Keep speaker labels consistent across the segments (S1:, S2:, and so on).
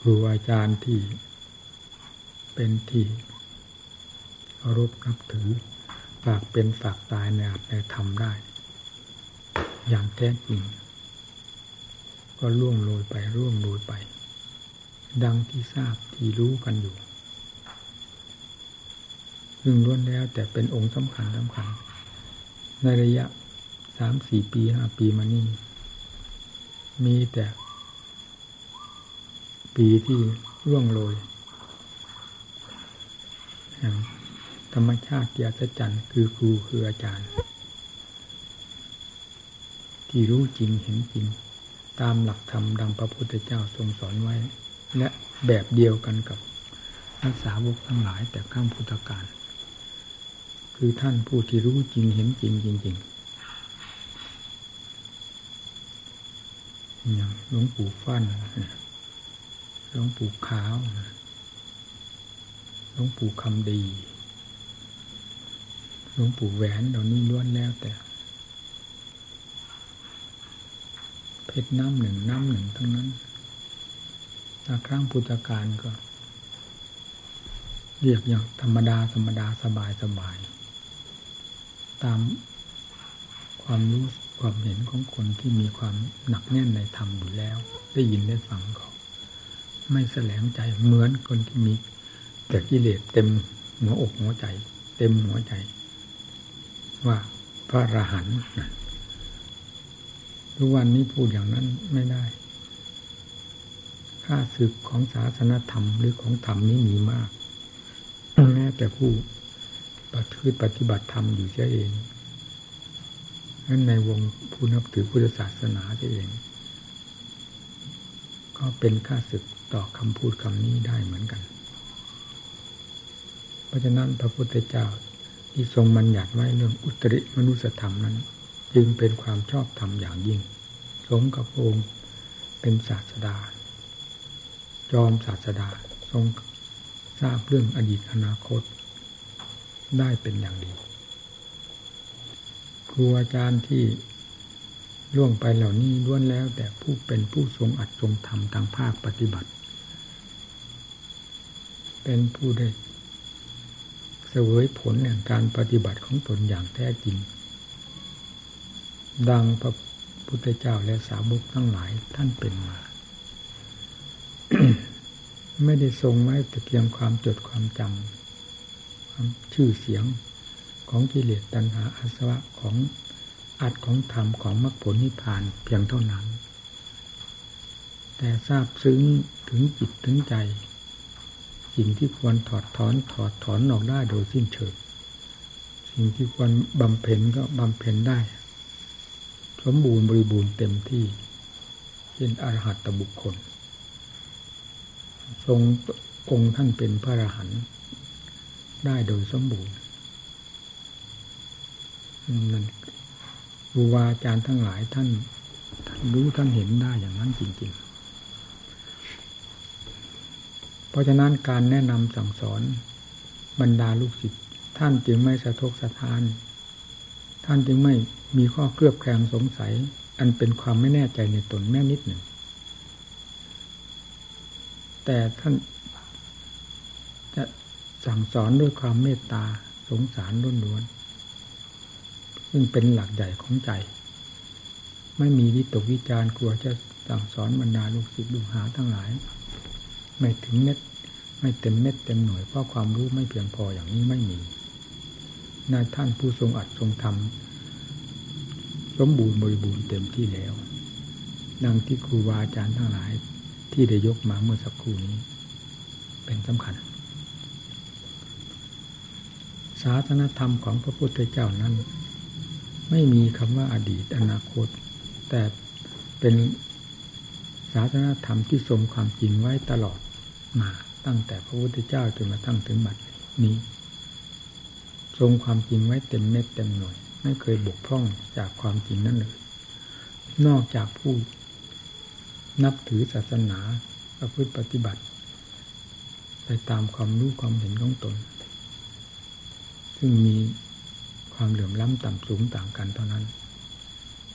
S1: ครูอาจารย์ที่เป็นที่เคารพนับถือฝากเป็นฝากตายในอาจในธรรมได้ อย่างแท้จริง ก็ล่วงโรยไปร่วงโรยไป ดังที่ทราบที่รู้กันอยู่ซึ่งล้วนแล้วแต่เป็นองค์สำคัญสำคัญ ในระยะสามสี่ปีห้าปีมานี่ มีแต่ ปีที่ร่วงโรยธรรมชาติที่อัศจรรย์คือครูคืออาจารย์ ที่รู้จริงเห็นจริง ตามหลักธรรมดังพระพุทธเจ้าทรงสอนไว้ และแบบเดียวกันกับนักสาวกทั้งหลายแต่ข้ามพุทธการคือท่านผู้ที่รู้จริงเห็นจริงจริงๆอย่างหลวงปู่ฟั่น หลวงปู่ขาว หลวงปู่คำดี หลวงปู่แหวนเหล่านี้ล้วนแล้วแต่ เพชรน้ำหนึ่งน้ำหนึ่งทั้งนั้นถ้าครั้งพุทธการก็ เรียกอย่างธรรมดาธรรมดาสบายสบาย ตามความรู้ความเห็นของคนที่มีความหนักแน่นในธรรมอยู่แล้ว ได้ยินได้ฟังเขา ไม่แสลงใจเหมือนคนที่มีแต่กิเลสเต็มหัวอกหัวใจ เต็มหัวใจ ว่าพระอรหันต์ทุกวันนี้พูดอย่างนั้นไม่ได้ค่าศึกของศาสนธรรมหรือของธรรมนี้มีมากแม้แต่ผู้ปฏิบัติปฏิบัติธรรมอยู่เสียเองนั้นในวงผู้นับถือพุทธศาสนาเอง ก็เป็นค่าศึก ต่อคำพูดคำนี้ได้เหมือนกัน เพราะฉะนั้นพระพุทธเจ้าที่ทรงบัญญัติไว้เรื่องอุตริมนุสธรรมนั้น จึงเป็นความชอบธรรมอย่างยิ่ง สมกับองค์เป็นศาสดา จอมศาสดาทรงทราบเรื่องอดีตอนาคต ได้เป็นอย่างดี ครูอาจารย์ที่ล่วงไปเหล่านี้ล้วนแล้วแต่ผู้เป็นผู้ทรงอัดทรงธรรมทางภาคปฏิบัติ เป็นผู้ได้เสวยผลแห่งการปฏิบัติของตนอย่างแท้จริง ดังพระพุทธเจ้าและสาวกทั้งหลายท่านเป็นมา ไม่ได้ทรงไว้แต่เพียงความจดความจำความชื่อเสียงของกิเลสตัณหาอาสวะของอัดของธรรมของมรรคผลนิพพานเพียงเท่านั้น แต่ทราบซึ้งถึงจิตถึงใจ สิ่งที่ควรถอดถอนถอดถอนออกได้โดยสิ้นเชิงสิ่งที่ควรบำเพ็ญก็บำเพ็ญได้ สมบูรณ์บริบูรณ์เต็มที่เป็นอรหัตบุคคล ทรงองค์ท่านเป็นพระอรหันต์ได้โดยสมบูรณ์นั่นครูบาอาจารย์ทั้งหลายท่านท่านรู้ท่านเห็นได้อย่างนั้นจริง ๆ เพราะฉะนั้นการแนะนำสั่งสอนบรรดาลูกศิษย์ท่านจึงไม่สะทกสะทาน ท่านจึงไม่มีข้อเครือบแคลงสงสัย อันเป็นความไม่แน่ใจในตนแม่นิดหนึ่ง แต่ท่านจะสั่งสอนด้วยความเมตตาสงสารล้วนๆซึ่งเป็นหลักใหญ่ของใจ ไม่มีวิตกวิจารกลัวจะสั่งสอนบรรดาลูกศิษย์ลูกหาทั้งหลาย ไม่ถึงเม็ด ไม่เต็มเม็ดเต็มหน่วยเพราะความรู้ไม่เพียงพออย่างนี้ไม่มีนายท่านผู้ทรงอัดทรงทำสมบูรณ์บริบูรณ์เต็มที่แล้ว ดังที่ครูบาอาจารย์ทั้งหลายที่ได้ยกมาเมื่อสักครู่นี้ เป็นสำคัญ ศาสนธรรมของพระพุทธเจ้านั้น ไม่มีคำว่าอดีตอนาคต แต่เป็นศาสนาธรรมที่ทรงความจริงไว้ตลอด มาตั้งแต่พระพุทธเจ้าจนมาตั้งถึงบัดนี้ ทรงความจริงไว้เต็มเม็ดเต็มหน่วย ไม่เคยบกพร่องจากความจริงนั้นเลย นอกจากผู้นับถือศาสนาประพฤติปฏิบัติ ไปตามความรู้ความเห็นของตน ซึ่งมีความเหลื่อมล้ำต่ำสูงต่างกันเท่านั้น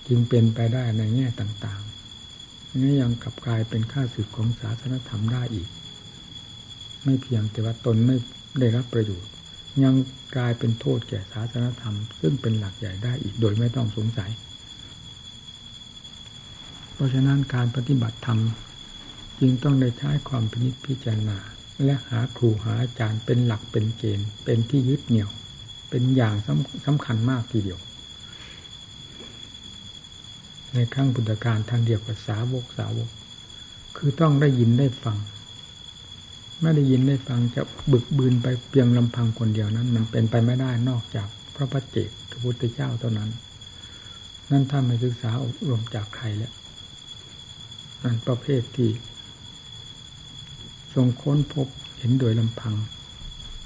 S1: จึงเป็นไปได้ในแง่ต่างๆนี้ยังกลับกลายเป็นค่าสึกของศาสนธรรมได้อีก ไม่เพียงแต่ว่าตนไม่ได้รับประโยชน์ ยังกลายเป็นโทษแก่ศาสนธรรม ซึ่งเป็นหลักใหญ่ได้อีกโดยไม่ต้องสงสัย เพราะฉะนั้นการปฏิบัติธรรมจึงต้องได้ใช้ความพินิจพิจารณา และหาครูหาอาจารย์เป็นหลักเป็นเกณฑ์ เป็นที่ยึดเหนี่ยว เป็นอย่างสำคัญมากทีเดียว ในครั้งพุทธกาลท่านเดียวกับสาวกสาวก คือต้องได้ยินได้ฟัง ไม่ได้ยินได้ฟังจะบึกบืนไปเพียงลำพังคนเดียวนั้น มันเป็นไปไม่ได้นอกจากพระปัจเจกพระพุทธเจ้าเท่านั้น นั่นถ้านไม่ศึกษาอบรมจากใครแล้วนั่นประเภทที่ ทรงค้นพบเห็นโดยลำพัง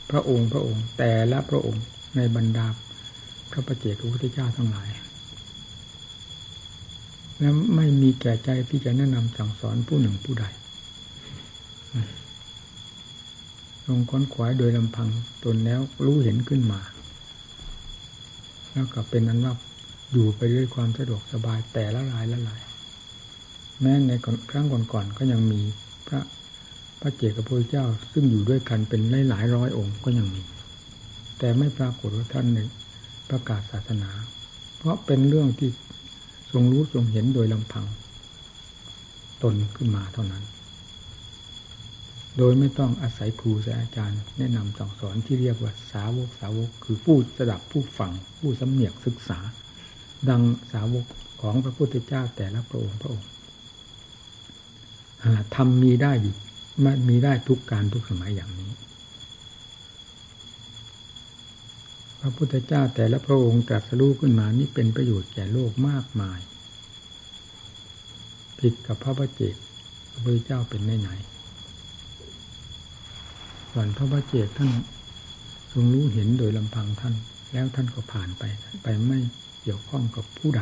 S1: พระองค์พระองค์ แต่ละพระองค์ในบรรดาพระประเจกพระพุทธเจ้าทั้งหลายและไม่มีแก่ใจที่จะแนะนำสั่งสอนผู้หนึ่งผู้ใด ทรงค้นขวายโดยลำพังตนแล้วรู้เห็นขึ้นมา แล้วก็เป็นนั้นว่าอยู่ไปด้วยความสะดวกสบายแต่ละลายละลาย แม้ในครั้งก่อนๆก็ยังมีพระพระเจกับพระเจ้าซึ่งอยู่ด้วยกันเป็นหลายหลายร้อยองค์ก็ยังมี แต่ไม่ปรากฏว่าท่านหนึ่งประกาศศาสนา เพราะเป็นเรื่องที่ทรงรู้ทรงเห็นโดยลำพัง ตนขึ้นมาเท่านั้น โดยไม่ต้องอาศัยครูอาจารย์ แนะนำสั่งสอนที่เรียกว่าสาวกสาวก คือผู้สดับผู้ฟังผู้สำเนียกศึกษา ดังสาวกของพระพุทธเจ้าแต่ละพระองค์พระองค์ทำมีได้อยู่มันมีได้ทุกการทุกสมัยอย่างนี้ พระพุทธเจ้าแต่ละพระองค์ตรัสรู้ขึ้นมานี่เป็นประโยชน์แก่โลกมากมาย ผิดกับพระพเจกพระพุทธเจ้าเป็นไหนไหน ส่วนพระพเจกท่านทรงรู้เห็นโดยลำพังท่าน แล้วท่านก็ผ่านไป ไปไม่เกี่ยวข้องกับผู้ใด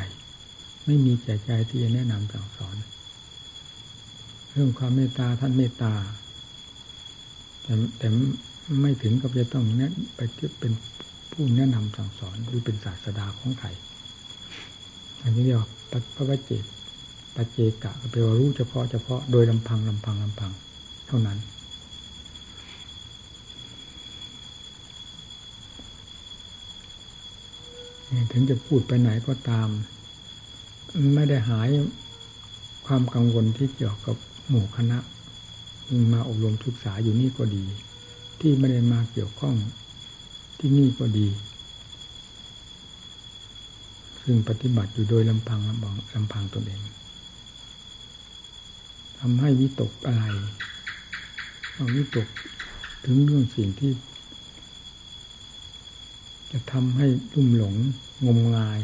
S1: ไม่มีใจใจที่จะแนะนำสั่งสอน เรื่องความเมตตาท่านเมตตา แต่แต่ไม่ถึงกับจะต้องเนี้ยไปเป็นผู้แนะนำสั่งสอนหรือเป็นศาสดาของใครอันนี้เรียกว่าพระวเจกปัจเจกะก็แปลว่ารู้เฉพาะเฉพาะโดยลำพังลำพังลำพัง เท่านั้น ถึงจะพูดไปไหนก็ตาม ไม่ได้หายความกังวลที่เกี่ยวกับหมู่คณะมาอบรมศึกษาอยู่นี่ก็ดี ที่ไม่ได้มาเกี่ยวข้องที่นี่ก็ดี ซึ่งปฏิบัติอยู่โดยลำพังลำบังลำพังตนเองทำให้วิตกอะไรเอาวิตกถึงเรื่องสิ่งที่ จะทำให้ลุ่มหลงงมงาย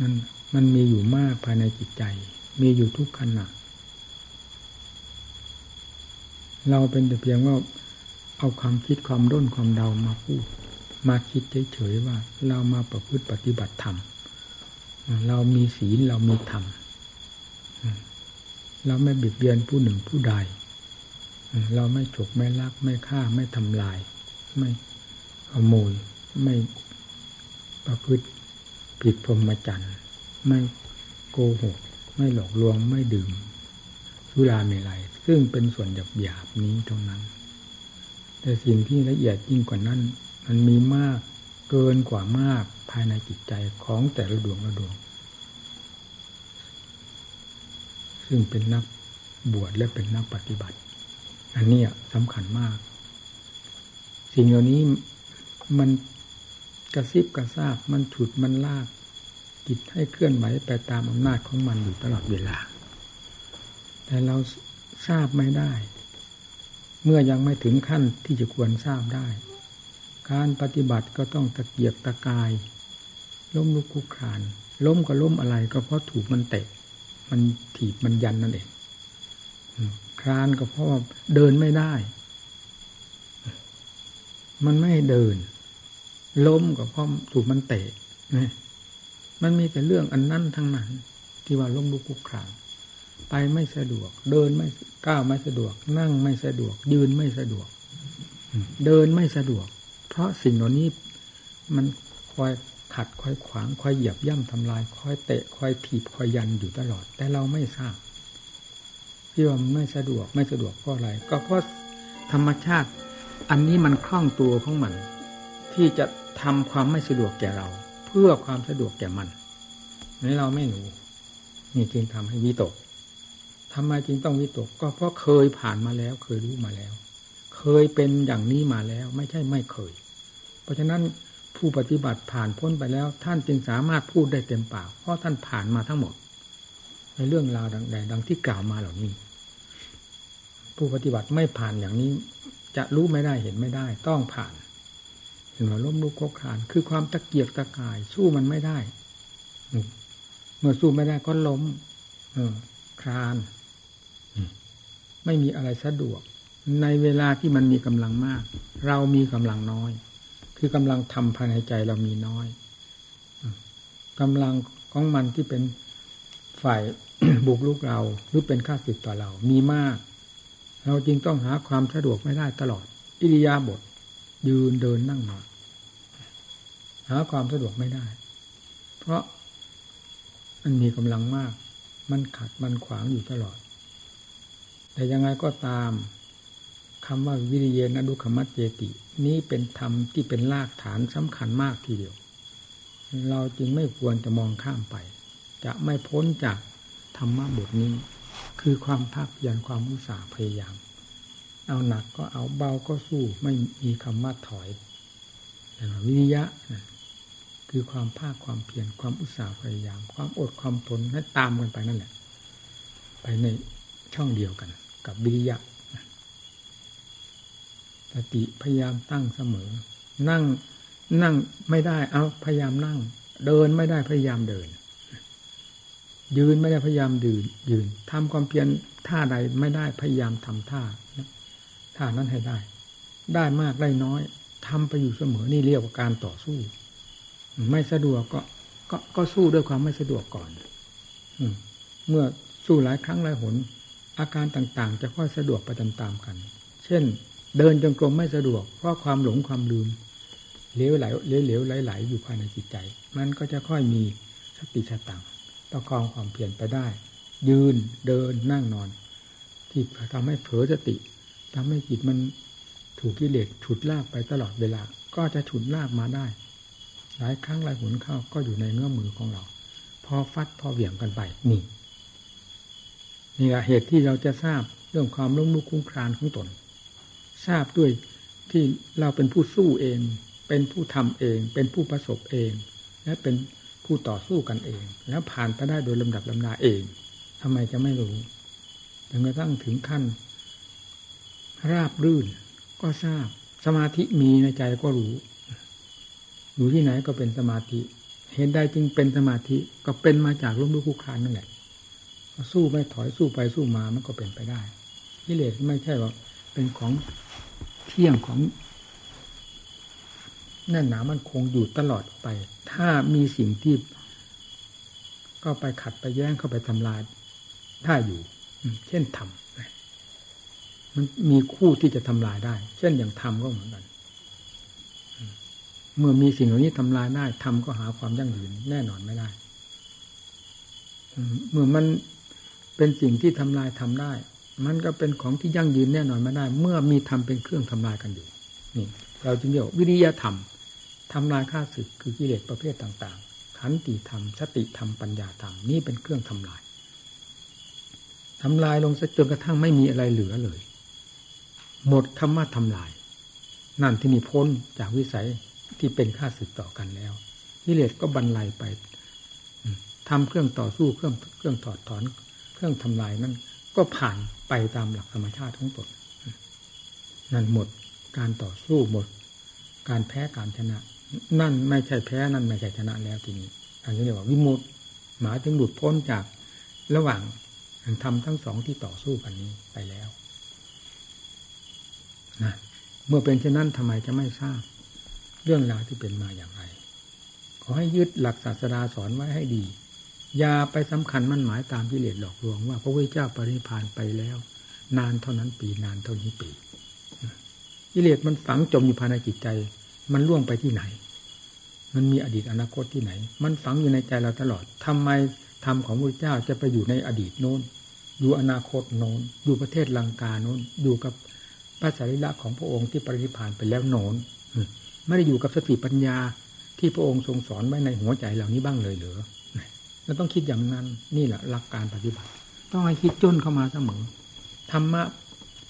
S1: นั่นมันมีอยู่มากภายในจิตใจ มีอยู่ทุกขณะเราเป็นแต่เพียงว่าเอาความคิดความร่นความเดามาพูด มาคิดเฉยๆว่า เรามาประพฤติปฏิบัติธรรมเรามีศีลเรามีธรรมเราไม่บิดเบียนผู้หนึ่งผู้ใด เราไม่ฉกไม่ลักไม่ฆ่าไม่ทำลาย ไม่ขโมยไม่ประพฤติผิดพรหมจรรย์ไม่โกหก ไม่หลอกลวงไม่ดื่มสุราเมลัย ซึ่งเป็นส่วนหยาบหยาบนี้ตรงนั้น แต่สิ่งที่ละเอียดยิ่งกว่านั้น มันมีมากเกินกว่ามากภายในจิตใจของแต่ละดวงละดวง ซึ่งเป็นนักบวชและเป็นนักปฏิบัติ อันนี้สำคัญมาก สิ่งเหล่านี้มันกระซิบกระซาบ มันฉุดมันลากจิตให้เคลื่อนไหวไปตามอำนาจของมันอยู่ตลอดเวลา แต่เราทราบไม่ได้ เมื่อยังไม่ถึงขั้นที่จะควรทราบได้ การปฏิบัติก็ต้องตะเกียกตะกาย ล้มลุกคุกคาน ล้มก็ล้มอะไรก็เพราะถูกมันเตะ มันถีบมันยันนั่นเองคลานก็เพราะเดินไม่ได้ มันไม่เดิน ล้มก็เพราะถูกมันเตะนะมันมีแต่เรื่องอันนั้นทั้งนั้น ที่ว่าล้มลุกคุกครานไปไม่สะดวก เดินไม่ก้าวไม่สะดวก นั่งไม่สะดวก ยืนไม่สะดวก เดินไม่สะดวก เพราะสิ่งเหล่านี้มันคอยขัดคอยขวางคอยเหยียบย่ำทำลายคอยเตะคอยถีบคอยยันอยู่ตลอด แต่เราไม่ทราบที่ว่าไม่สะดวกไม่สะดวกเพราะอะไร ก็เพราะธรรมชาติ อันนี้มันคล่องตัวของมัน ที่จะทำความไม่สะดวกแก่เรา เพื่อความสะดวกแก่มันนี่เราไม่รู้นี่จึงทำให้วิตกทำไมจึงต้องวิตก ก็เพราะเคยผ่านมาแล้ว เคยรู้มาแล้ว เคยเป็นอย่างนี้มาแล้ว ไม่ใช่ไม่เคย เพราะฉะนั้นผู้ปฏิบัติผ่านพ้นไปแล้ว ท่านจึงสามารถพูดได้เต็มปาก เพราะท่านผ่านมาทั้งหมด ในเรื่องราวดังใดดังที่กล่าวมาเหล่านี้ ผู้ปฏิบัติไม่ผ่านอย่างนี้ จะรู้ไม่ได้เห็นไม่ได้ ต้องผ่านถึงว่าล้มลุกคลาน คือความตะเกียกตะกาย สู้มันไม่ได้เมื่อสู้ไม่ได้ก็ล้ม เออคลานไม่มีอะไรสะดวก ในเวลาที่มันมีกำลังมาก เรามีกำลังน้อย คือกำลังทำภายในใจเรามีน้อยกำลังของมันที่เป็นฝ่ายบุกลุกเรา หรือเป็นข้าศึกต่อเรา มีมาก เราจรึงต้องหาความสะดวกไม่ได้ตลอด อิริยาบถยืนเดินนั่งนอนหาความสะดวกไม่ได้ เพราะมันมีกำลังมาก มันขัดมันขวางอยู่ตลอด แต่ยังไงก็ตามคำว่าวิริยนดุขมัตเจติ นี้เป็นธรรมที่เป็นรากฐานสำคัญมากทีเดียว เราจึงไม่ควรจะมองข้ามไป จะไม่พ้นจากธรรมะบทนี้ คือความภาคเพียรความอุตสาห์พยายาม เอาหนักก็เอาเบาก็สู้ไม่มีคำว่าถอยวิริยะคือความภาคความเพียรความอุตสาห์พยายาม ความอดความทนให้ตามกันไปนั่นแหละ ไปในช่องเดียวกัน กับวิริยะสติพยายามตั้งเสมอ นั่งนั่งไม่ได้เอาพยายามนั่ง เดินไม่ได้พยายามเดิน ยืนไม่ได้พยายามดื่นยืนทำความเพียรท่าใดไม่ได้พยายามทำท่าท่านั้นให้ได้ ได้มากได้น้อยทำไปอยู่เสมอนี่เรียกว่าการต่อสู้ ไม่สะดวกก็ก็ก็สู้ด้วยความไม่สะดวกก่อนเมื่อสู้หลายครั้งหลายหน อาการต่างๆ จะค่อยสะดวกไปตามๆกัน เช่น เดินจงกรมไม่สะดวก เพราะความหลงความลืมเลี้ยวไหลเลี้ยวไหลๆอยู่ภายในจิตใจ มันก็จะค่อยมีสติสตัง ประคองความเพียรไปได้ ยืนเดินนั่งนอน ที่ทำให้เผลอสติทำให้จิตมันถูกกิเลสฉุดลากไปตลอดเวลา ก็จะฉุดลากมาได้ หลายครั้งหลายหนเข้าก็อยู่ในเงื้อมือของเรา พอฟัดพอเหวี่ยงกันไปนี่นี่แหละเหตุที่เราจะทราบเรื่องความล้มลุกคลุ้มคลานของตน ทราบด้วยที่เราเป็นผู้สู้เอง เป็นผู้ทำเอง เป็นผู้ประสบเอง และเป็น ผู้ต่อสู้กันเอง แล้วผ่านไปได้โดยลำดับลำดาเองทำไมจะไม่รู้จนกระทั่งถึงขั้น ราบรื่นก็ทราบ สมาธิมีในใจก็รู้ อยู่ที่ไหนก็เป็นสมาธิ เห็นได้จึงเป็นสมาธิก็เป็นมาจากล้มลุกคลุกคลานนั่นแหละสู้ไม่ถอยสู้ไปสู้มามันก็เป็นไปได้กิเลสไม่ใช่ว่าเป็นของเที่ยงของ แน่นหนามันคงอยู่ตลอดไป ถ้ามีสิ่งที่ก็ไปขัดไปแย้งเข้าไปทำลายถ้าอยู่ เช่นธรรมมันมีคู่ที่จะทำลายได้ เช่นอย่างธรรมก็เหมือนกัน เมื่อมีสิ่งเหล่านี้ทำลายได้ธรรมก็หาความยั่งยืนแน่นอนไม่ได้เมื่อมันเป็นสิ่งที่ทำลายทำได้ มันก็เป็นของที่ยั่งยืนแน่นอนไม่ได้ เมื่อมีธรรมเป็นเครื่องทำลายกันอยู่นี่เราจึงเรียกวิริยธรรม ทำลายข้าศึกคือกิเลสประเภทต่างๆ ขันติธรรม สติธรรม ปัญญาธรรม นี่เป็นเครื่องทำลายทำลายลงจนกระทั่งไม่มีอะไรเหลือเลย หมดคำว่าทำลาย นั่นที่นี่พ้นจากวิสัยที่เป็นข้าศึกต่อกันแล้วกิเลสก็บรรลัยไปทำเครื่องต่อสู้เครื่องเครื่องถอดถอน เครื่องทำลายนั้นก็ผ่านไปตามหลักธรรมชาติของตนนั่นหมดการต่อสู้หมด การแพ้การชนะ นั่นไม่ใช่แพ้นั่นไม่ใช่ชนะแล้วทีนี้ อันนี้เรียกว่าวิมุตหมายถึงหลุดพ้นจากระหว่างทำทั้งสองที่ต่อสู้กันนี้ไปแล้วนะเมื่อเป็นเช่นนั้นทำไมจะไม่ทราบ เรื่องราวที่เป็นมาอย่างไร ขอให้ยึดหลักศาสดาสอนไว้ให้ดี อย่าไปสำคัญมั่นหมายตามกิเลสหลอกลวงว่าพระพุทธเจ้าปริพานไปแล้ว นานเท่านั้นปีนานเท่านี้ปีกิเลสมันฝังจมอยู่ภายในจิตใจ มันล่วงไปที่ไหน มันมีอดีตอนาคตที่ไหน มันฝังอยู่ในใจเราตลอดทำไมธรรมของพระเจ้าจะไปอยู่ในอดีตโน้น อยู่อนาคตโน้น อยู่ประเทศลังกาโน้น อยู่กับพระสารีระของพระองค์ที่ปรินิพานไปแล้วโน้นไม่ได้อยู่กับสติปัญญาที่พระองค์ทรงสอนไว้ในหัวใจเหล่านี้บ้างเลยเหรือเราต้องคิดอย่างนั้น นี่แหละหลักการปฏิบัติ ต้องให้คิดจนเข้ามาเสมอ ธรรมะ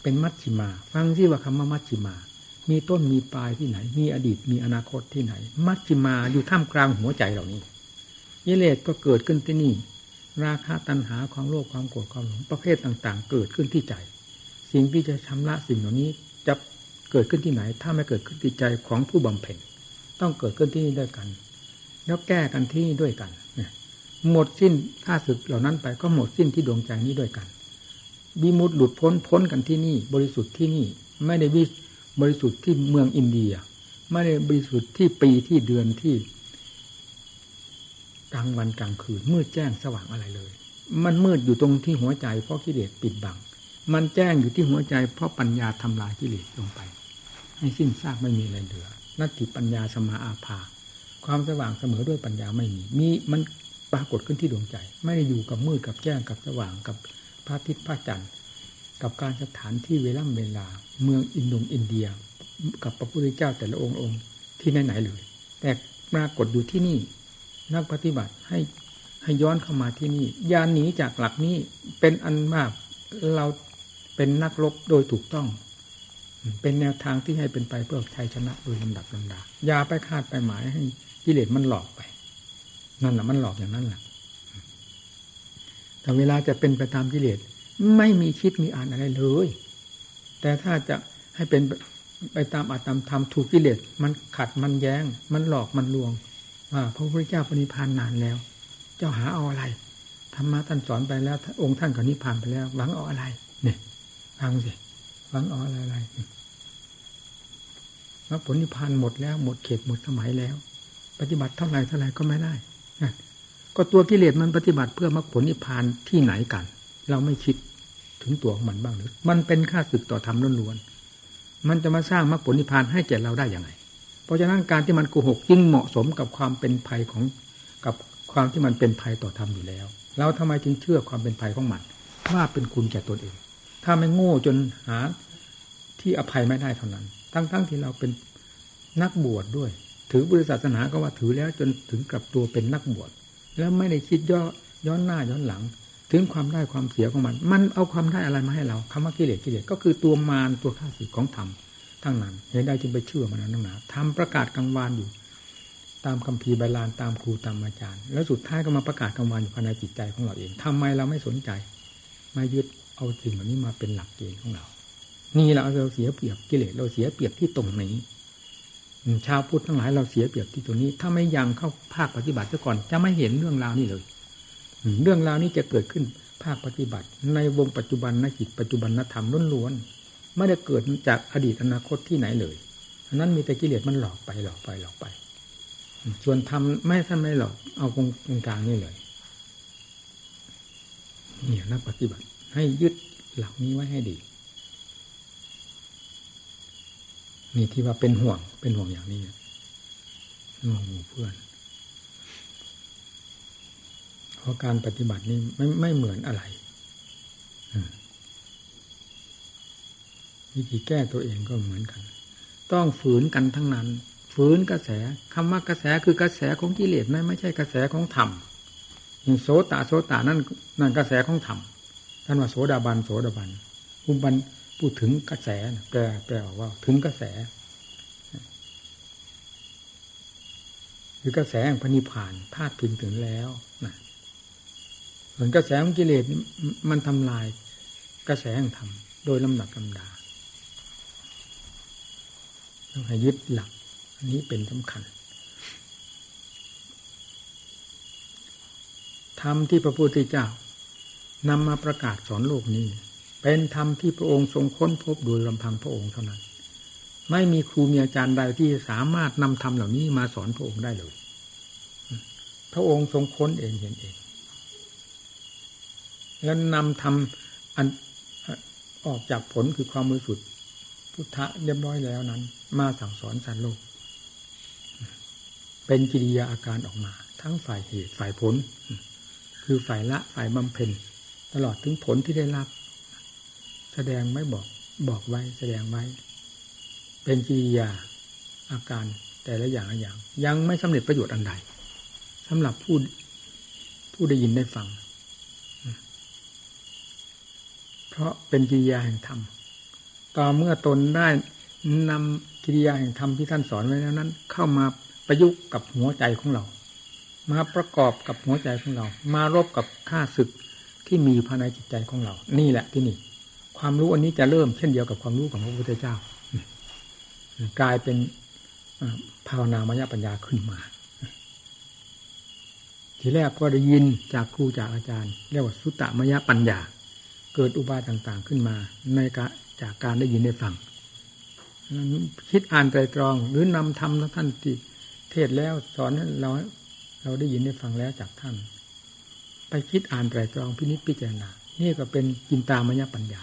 S1: เป็นมัชชิมา ฟังที่ว่าคำว่ามัชชิมา มีต้นมีปลายที่ไหน มีอดีตมีอนาคตที่ไหน มัชชิมาอยู่ท่ามกลางหัวใจเหล่านี้ยิเลสก็เกิดขึ้นที่นี่ ราคะตัณหาความโลภความโกรธความหลงประเภทต่าง ๆ เกิดขึ้นที่ใจ สิ่งที่จะชำระสิ่งเหล่านี้จะเกิดขึ้นที่ไหน ถ้าไม่เกิดขึ้นที่ใจของผู้บำเพ็ญต้องเกิดขึ้นที่นี่ด้วยกัน แล้วแก้กันที่นี่ด้วยกันหมดสิ้นข้าศึกเหล่านั้นไปก็หมดสิ้นที่ดวงใจนี้ด้วยกันวิมุตหลุดพ้นพ้นกันที่นี่ บริสุทธิ์ที่นี่ ไม่ได้วิ บริสุทธิ์ที่เมืองอินเดีย ไม่ได้บริสุทธิ์ที่ปีที่เดือนที่กลางวันกลางคืนมืดแจ้งสว่างอะไรเลย มันมืดอยู่ตรงที่หัวใจเพราะกิเลสปิดบัง มันแจ้งอยู่ที่หัวใจเพราะปัญญาทำลายกิเลสลงไป ให้สิ้นซากไม่มีอะไรเหลือนัตติปัญญาสมาอาภา ความสว่างเสมอด้วยปัญญาไม่มี มีมันปรากฏขึ้นที่ดวงใจ ไม่ได้อยู่กับมืดกับแจ้งกับสว่างกับพระอาทิตย์พระจันทร์ กับการสถานที่เวล่ำเวลา เมืองอินโดอินเดีย กับพระพุทธเจ้าแต่ละองค์องค์ที่ไหนๆเลยแต่ปรากฏอยู่ที่นี่ นักปฏิบัติให้ให้ย้อนเข้ามาที่นี่ยานหนีจากหลักนี้เป็นอันมากเราเป็นนักรบโดยถูกต้อง เป็นแนวทางที่ให้เป็นไปเพื่อชัยชนะโดยลำดับลำดาอย่าไปคาดไปหมายให้กิเลสมันหลอกไป นั่นแหละมันหลอกอย่างนั้นแหละแต่เวลาจะเป็นไปตามกิเลส ไม่มีคิดมีอ่านอะไรเลย แต่ถ้าจะให้เป็นไปตามอาตามธรรมถูกกิเลสมันขัดมันแย้ง มันหลอกมันลวงว่าพระพุทธเจ้าปณิพานนานแล้ว เจ้าหาเอาอะไรธรรมะท่านสอนไปแล้ว องค์ท่านก็นิพพานไปแล้ว หวังเอาอะไร เนี่ยฟังสิหวังเอาอะไรอะไรมรรคผลนิพพานหมดแล้วหมดเขตหมดสมัยแล้ว ปฏิบัติเท่าไหร่เท่าไหร่ก็ไม่ได้ก็ตัวกิเลสมันปฏิบัติเพื่อมรรคผลนิพพานที่ไหนกัน เราไม่คิดถึงตัวของมันบ้างหรือ มันเป็นค่าศึกต่อธรรมล้วนๆมันจะมาสร้างมรรคผลนิพพานให้แก่เราได้อย่างไรเพราะฉะนั้นการที่มันโกหกยิ่งเหมาะสมกับความเป็นภัยของกับความที่มันเป็นภัยต่อธรรมอยู่แล้ว เราทำไมจึงเชื่อความเป็นภัยของมันว่าเป็นคุณแก่ตนเอง ถ้าไม่โง่จนหาที่อภัยไม่ได้เท่านั้น ทั้งๆทที่เราเป็นนักบวชดด้วย ถือบริษัทศาสนาก็ว่าถือแล้วจนถึงกับตัวเป็นนักบวชแล้วไม่ได้คิดย่อย้อนหน้าย้อนหลัง ถึงความได้ความเสียของมัน มันเอาความได้อะไรมาให้เราคำว่ากิเลสกิเลสก็คือตัวมารตัวข้าศึกของธรรมทั้งนั้นเห็นได้จึงไปเชื่อมันนั้นหนาทำประกาศกลางวานอยู่ ตามคัมภีร์ใบลานตามครูตามอาจารย์ แล้วสุดท้ายก็มาประกาศกลางวานอยู่ภายในจิตใจของเราเองทำไมเราไม่สนใจไม่ยึดเอาสิ่งเหล่านี้มาเป็นหลักเกณฑ์ของเรา นี่เราเราเสียเปรียบกิเลสเราเสียเปรียบที่ตรงนี้ชาวพุทธทั้งหลายเราเสียเปรียบที่ตรงนี้ ถ้าไม่ยังเข้าภาคปฏิบัติซะก่อน จะไม่เห็นเรื่องราวนี้เลย เรื่องราวนี้จะเกิดขึ้นภาคปฏิบัติ ในวงปัจจุบันนจิตปัจจุบันนธรรมล้วนๆไม่ได้เกิดจากอดีตอนาคตที่ไหนเลยอันนั้นมีแต่กิเลสมันหลอกไปหลอกไปหลอกไป ส่วนทำไม่ท่านไม่หลอกเอาตรงกลางนี่เลยนี่นักปฏิบัติ ให้ยึดหลักนี้ไว้ให้ดีนี่ที่ว่าเป็นห่วงเป็นห่วงอย่างนี้ห่วงหมู่เพื่อน ราะการปฏิบัตินี้ไม่ไม่เหมือนอะไรวิธีแก้ตัวเองก็เหมือนกัน ต้องฝืนกันทั้งนั้น ฝืนกระแสคำว่ากระแสคือกระแสของกิเลสไม่ไม่ใช่กระแสของธรรมอย่างโสตโสตานั่นนั่นกระแสของธรรมท่านว่าโสดาบันโสดาบันอุบันพูดถึงกระแสแปลแปลว่าถึงกระแสคือกระแสแห่งพระนิพพานพาดพิงถึงแล้วนะ ส่วนกระแสของกิเลสมันทำลายกระแสแห่งธรรมโดยลำดับลำดาต้องให้ยึดหลัก อันนี้เป็นสำคัญธรรมที่พระพุทธเจ้านำมาประกาศสอนโลกนี้ เป็นธรรมที่พระองค์ทรงค้นพบโดยลำพังพระองค์เท่านั้น ไม่มีครูมีอาจารย์ใดที่สามารถนำธรรมเหล่านี้มาสอนพระองค์ได้เลย พระองค์ทรงค้นเองเห็นเอง แล้วนำธรรมอันออกจากผลคือความมือสุด พุทธะเรียบร้อยแล้วนั้น มาสั่งสอนสารโลก เป็นกิริยาอาการออกมา ทั้งฝ่ายเหตุฝ่ายผล คือฝ่ายละฝ่ายบำเพ็ญตลอดถึงผลที่ได้รับ แสดงไม่บอกบอกไว้ แสดงไว้ เป็นกิริยาอาการแต่ละอย่างละอย่าง ยังไม่สำเร็จประโยชน์อันใดสำหรับผู้ผู้ได้ยินได้ฟัง เพราะเป็นกิริยาแห่งธรรมต่อเมื่อตนได้นำกิริยาแห่งธรรมที่ท่านสอนไว้แล้วนั้น เข้ามาประยุกต์กับหัวใจของเรา มาประกอบกับหัวใจของเรา มารบกับข้าศึกที่มีภายในจิตใจของเรา นี่แหละที่นี่ ความรู้อันนี้จะเริ่มเช่นเดียวกับความรู้ของพระพุทธเจ้า กลายเป็นภาวนามยปัญญาขึ้นมา ทีแรกก็ได้ยินจากครูจากอาจารย์ เรียกว่าสุตตมยปัญญา เกิดอุบายต่างๆขึ้นมา ในกาจากการได้ยินได้ฟังคิดอ่านไตรตรอง หรือนำธรรมท่านที่เทศแล้วสอนเราเราได้ยินได้ฟังแล้วจากท่าน ไปคิดอ่านไตรตรองพินิจพิจารณานี่ก็เป็นจินตามยปัญญา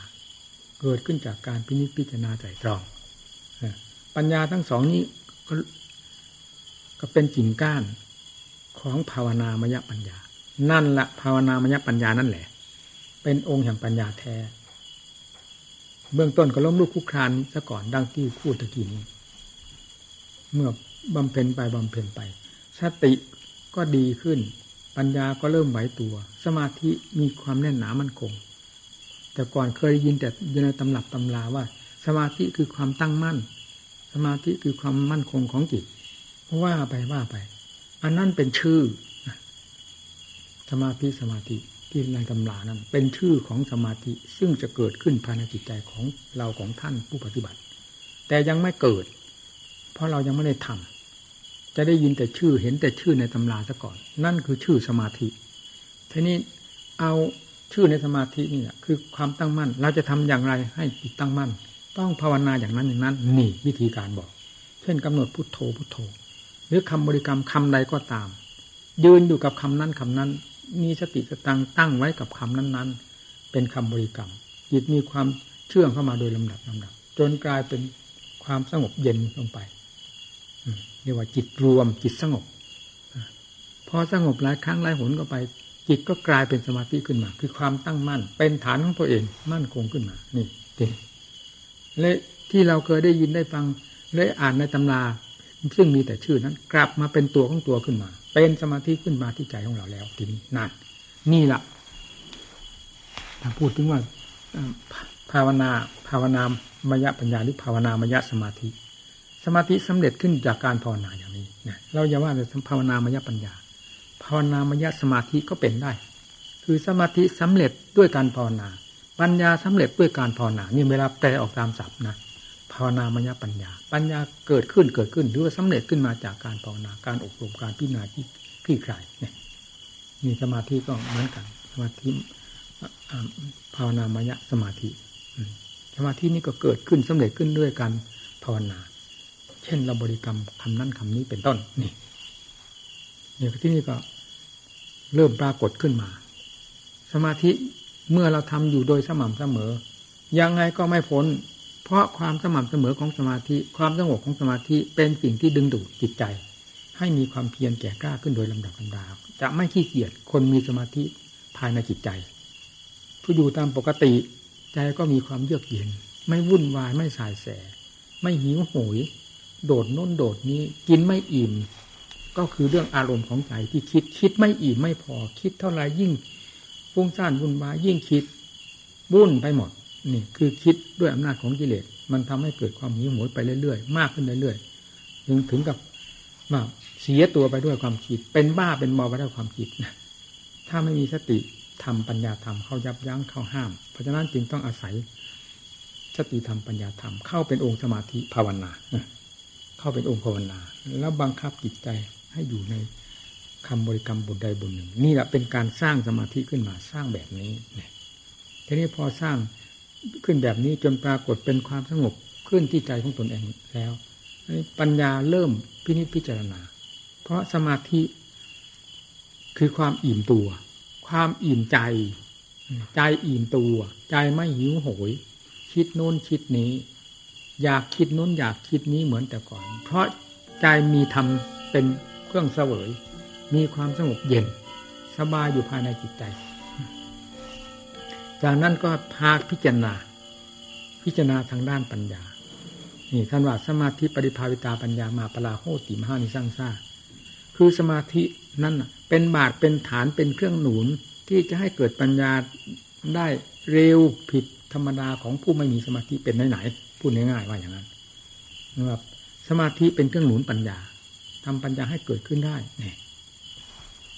S1: เกิดขึ้นจากการพินิจพิจารณาไตรตรองปัญญาทั้งสองนี้ก็ก็เป็นกิ่งก้านของภาวนามยปัญญา นั่นละภาวนามยปัญญานั่นแหละ เป็นองค์แห่งปัญญาแท้ เบื้องต้นก็ล้มลุกคุกครานซะก่อนดังที่พูดตะกี้นี้ เมื่อบำเพ็ญไปบำเพ็ญไป สติก็ดีขึ้น ปัญญาก็เริ่มไหวตัว สมาธิมีความแน่นหนามั่นคง แต่ก่อนเคยยินแต่ในตำหนับตำราว่า สมาธิคือความตั้งมั่น สมาธิคือความมั่นคงของจิตว่าไปว่าไป อันนั้นเป็นชื่อ สมาธิสมาธิ ที่ในตำรานั้น เป็นชื่อของสมาธิซึ่งจะเกิดขึ้นภายในจิตใจของเราของท่านผู้ปฏิบัติ แต่ยังไม่เกิด เพราะเรายังไม่ได้ทำจะได้ยินแต่ชื่อเห็นแต่ชื่อในตำราซะก่อน นั่นคือชื่อสมาธิทีนี้เอาชื่อในสมาธินี่แหละคือความตั้งมั่น เราจะทำอย่างไรให้จิตตั้งมั่น ต้องภาวนาอย่างนั้นอย่างนั้น นี่วิธีการบอก เช่นกำหนดพุทโธพุทโธ หรือคำบริกรรมคำใดก็ตาม ยืนอยู่กับคำนั้นคำนั้น มีสติสตังตั้งไว้กับคำนั้น ๆ เป็นคำบริกรรมจิตมีความเชื่องเข้ามาโดยลำดับลำดับ จนกลายเป็นความสงบเย็นลงไปเรียกว่าจิตรวมจิตสงบพอสงบหลายครั้งหลายหนก็ไป จิตก็กลายเป็นสมาธิขึ้นมา คือความตั้งมั่น เป็นฐานของตัวเองมั่นคงขึ้นมา นี่เองและที่เราเคยได้ยินได้ฟังได้อ่านในตำรา ซึ่งมีแต่ชื่อนั้น กลับมาเป็นตัวของตัวขึ้นมา เป็นสมาธิขึ้นมาที่ใจของเราแล้วทีนี้นั่นนี่แหละถ้าพูดถึงว่าภาวนาภาวนามยะปัญญาหรือภาวนามยะสมาธิ สมาธิสำเร็จขึ้นจากการภาวนาอย่างนี้นะเราอย่าว่าแต่ภาวนามยะปัญญา ภาวนามยะสมาธิก็เป็นได้ คือสมาธิสำเร็จด้วยการภาวนา ปัญญาสำเร็จด้วยการภาวนานี่เวลาแปลออกตามศัพท์นะ ภาวนามยปัญญา ปัญญาเกิดขึ้นเกิดขึ้นหรือว่าสำเร็จขึ้นมาจากการภาวนาการอบรมการพิจารณาที่คลี่คลายเนี่ยมีสมาธิก็เหมือนกัน สมาธิภาวนามยสมาธิสมาธินี้ก็เกิดขึ้นสำเร็จขึ้นด้วยการภาวนา เช่นเราบริกรรมคำนั้นคำนี้เป็นต้นนี่เนี่ยที่นี่ก็เริ่มปรากฏขึ้นมา สมาธิเมื่อเราทำอยู่โดยสม่ำเสมอ ยังไงก็ไม่พ้น เพราะความสม่ำเสมอของสมาธิ ความสงบของสมาธิเป็นสิ่งที่ดึงดูดจิตใจ ให้มีความเพียรแก่กล้าขึ้นโดยลำดับลำดาจะไม่ขี้เกียจคนมีสมาธิภายในจิตใจผู้อยู่ตามปกติใจก็มีความเยือกเย็น ไม่วุ่นวายไม่สายแส ไม่หิวโหย โดดโน้นโดดนี้กินไม่อิ่ม ก็คือเรื่องอารมณ์ของใจที่คิดคิดไม่อิ่มไม่พอคิดเท่าไรยิ่งฟุ้งซ่านวุ่นวายยิ่งคิดวุ่นไปหมด นี่คือคิดด้วยอำนาจของกิเลสมันทำให้เกิดความหิวโหยไปเรื่อยๆ มากขึ้นเรื่อยๆถึงถึงกับว่าเสียตัวไปด้วยความคิด เป็นบ้าเป็นมอไปด้วยความคิดนะถ้าไม่มีสติทำปัญญาธรรมเข้ายับยั้งเข้าห้าม เพราะฉะนั้นจึงต้องอาศัยสติธรรมปัญญาธรรมเข้าเป็นองค์สมาธิภาวนาเข้าเป็นองค์ภาวนา แล้วบังคับจิตใจให้อยู่ในคำบริกรรมบทใดบทหนึ่ง นี่แหละเป็นการสร้างสมาธิขึ้นมาสร้างแบบนี้ทีนี้พอสร้าง ขึ้นแบบนี้จนปรากฏเป็นความสงบขึ้นที่ใจของตนเองแล้วปัญญาเริ่มพินิจพิจารณา เพราะสมาธิคือความอิ่มตัว ความอิ่มใจ ใจอิ่มตัว ใจไม่หิวโหย คิดโน้นคิดนี้ อยากคิดโน้นอยากคิดนี้เหมือนแต่ก่อน เพราะใจมีธรรมเป็นเครื่องเสวย มีความสงบเย็น สบายอยู่ภายในจิตใจ จากนั้นก็พาพิจารณา พิจารณาทางด้านปัญญา นี่ท่านว่าสมาธิปริภาวิตาปัญญามาปลาโหติมหานิสร้างซาคือสมาธินั่นเป็นบาทเป็นฐานเป็นเครื่องหนุนที่จะให้เกิดปัญญาได้เร็วผิดธรรมดาของผู้ไม่มีสมาธิเป็นไหนๆพูดง่ายๆว่าอย่างนั้นว่าสมาธิเป็นเครื่องหนุนปัญญาทำปัญญาให้เกิดขึ้นได้เนี่ย